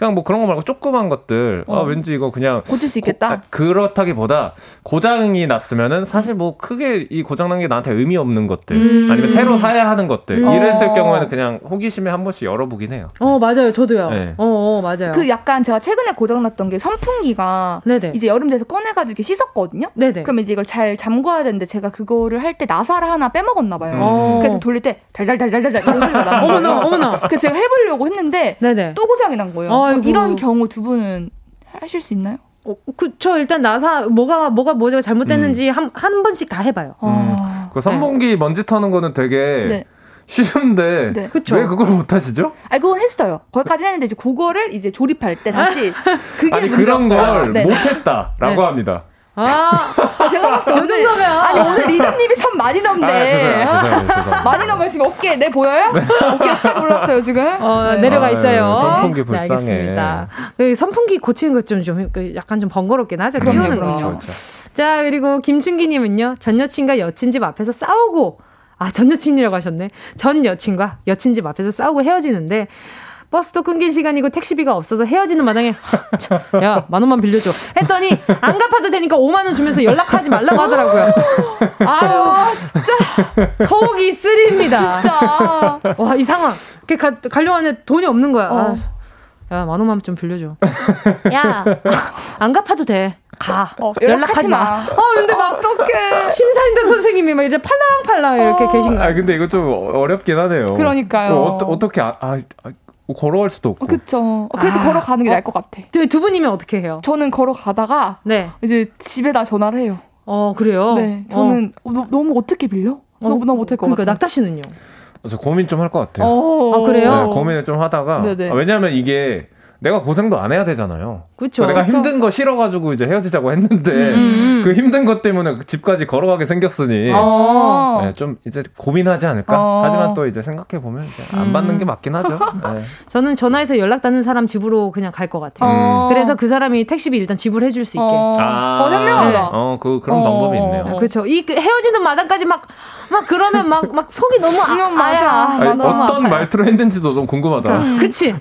그냥 뭐 그런 거 말고 조그만 것들 아 어. 왠지 이거 그냥 고칠 수 있겠다. 고- 아, 그렇다기보다 고장이 났으면은 사실 뭐 크게 이 고장 난 게 나한테 의미 없는 것들 음. 아니면 새로 사야 하는 것들 음. 이랬을 어. 경우에는 그냥 호기심에 한 번씩 열어보긴 해요. 어, 맞아요. 저도요. 네. 어, 어, 맞아요. 그 약간 제가 최근에 고장 났던 게 선풍기가 네네. 이제 여름 돼서 꺼내가지고 이렇게 씻었거든요. 네네. 그럼 이제 이걸 잘 잠궈야 되는데 제가 그거를 할 때 나사를 하나 빼먹었나 봐요. 음. 어. 그래서 돌릴 때 달달달달달달 이런 소리가 나는 거예요. 어머나, 어머나. 그래서 제가 해보려고 했는데 네네. 또 고장이 난 거예요. 아이고. 이런 경우 두 분은 하실 수 있나요? 어, 그, 저 일단 나사, 뭐가, 뭐가, 뭐가 잘못됐는지 한, 한 번씩 다 해봐요. 아, 그 선풍기 먼지 터는 거는 되게 네. 쉬운데 네. 그쵸. 왜 그걸 못 하시죠? 아, 그건 했어요. 거기까지 했는데 이제 그거를 이제 조립할 때 다시 그게 아니 그런 문제였어요. 걸 네. 못했다라고 네. 합니다. 아, 아, 제가 봤을 때요 오늘 정도면. 아니 오늘 리더님이 선 많이 아, 넘네. 죄송해요, 죄송해요, 죄송해요. 많이 넘어요 지금 어깨 내 보여요? 어깨 딱 올랐어요 지금. 어, 네. 내려가 있어요. 선풍기 네, 불쌍해. 알겠습니다. 그 선풍기 고치는 것 좀, 좀, 그 약간 좀 번거롭긴 하죠. 그럼요, 그럼요. 거. 그렇죠. 자, 그리고 김춘기님은요, 전 여친과 여친 집 앞에서 싸우고, 아, 전 여친이라고 하셨네. 전 여친과 여친 집 앞에서 싸우고 헤어지는데, 버스도 끊긴 시간이고 택시비가 없어서 헤어지는 마당에 야, 만 원만 빌려줘. 했더니 안 갚아도 되니까 5만 원 주면서 연락하지 말라고 하더라고요. 아유, 진짜 속이 쓰립니다. 진짜. 와, 이 상황. 그 가, 가려고 하는데 돈이 없는 거야. 아, 야, 만 원만 좀 빌려줘. 야, 안 갚아도 돼. 가. 어, 연락하지 마. 어, 근데 막 어떡해. 심사인대 선생님이 막 이제 팔랑팔랑 이렇게 어. 계신 거야. 아 근데 이거 좀 어렵긴 하네요. 그러니까요. 어, 어, 어떻게 아, 아, 아, 걸어갈 수도 없고. 어, 그쵸. 그래도 아. 걸어가는 게 나을 것 같아. 두, 두 분이면 어떻게 해요? 저는 걸어가다가 네. 이제 집에다 전화를 해요. 어, 그래요? 네. 저는 어, 너, 너무 어떻게 빌려? 너무 너무 못할 것 그러니까 같아. 낙타 씨는요? 저 고민 좀 할 것 같아요. 어. 아, 그래요? 네, 고민을 좀 하다가 네네. 아, 왜냐하면 이게 내가 고생도 안 해야 되잖아요. 그쵸. 내가 그쵸. 힘든 거 싫어가지고 이제 헤어지자고 했는데 음, 음. 그 힘든 것 때문에 집까지 걸어가게 생겼으니 어. 네, 좀 이제 고민하지 않을까. 어. 하지만 또 이제 생각해 보면 안 음. 받는 게 맞긴 하죠. 네. 저는 전화해서 연락 닿는 사람 집으로 그냥 갈 것 같아요. 어. 그래서 그 사람이 택시비 일단 지불해 줄 수 있게. 어, 아. 어, 현명하다. 어, 그 그런 어, 방법이 어, 있네요. 어. 그렇죠. 이 헤어지는 마당까지 막, 막 그러면 막, 막 속이 너무 아, 음, 맞아. 아야. 아니, 맞아. 너무 어떤 아파요. 말투로 했는지도 너무 궁금하다. 그치?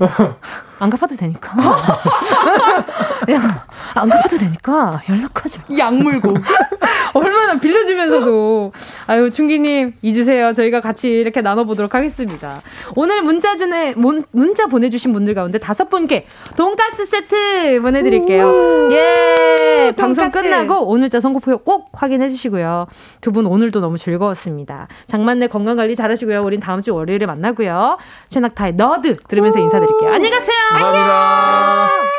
안 갚아도 되니까. 야, 안 갚아도 되니까 연락하자. 약 물고. 얼마나 빌려주면서도. 아유, 충기님, 잊으세요. 저희가 같이 이렇게 나눠보도록 하겠습니다. 오늘 문자 중에, 문, 문자 보내주신 분들 가운데 다섯 분께 돈가스 세트 보내드릴게요. 예! 방송 돈가스. 끝나고 오늘자 선곡표 꼭 확인해 주시고요. 두 분 오늘도 너무 즐거웠습니다. 장만내 건강관리 잘하시고요. 우린 다음 주 월요일에 만나고요. 최낙타의 너드 들으면서 인사드릴게요. 안녕히 가세요! 감사합니다.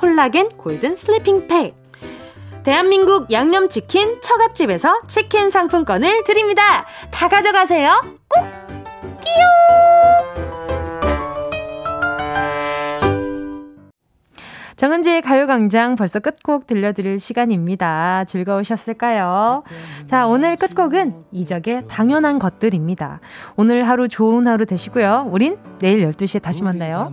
콜라겐 golden sleeping 팩, 대한민국 양념치킨 처갓집에서 치킨 상품권을 드립니다. 다 가져가세요. 꼭 끼요. 정은지의 가요광장 벌써 끝곡 들려드릴 시간입니다. 즐거우셨을까요? 자, 오늘 끝곡은 이적의 당연한 것들입니다. 오늘 하루 좋은 하루 되시고요. 우린 내일 12시에 다시 만나요.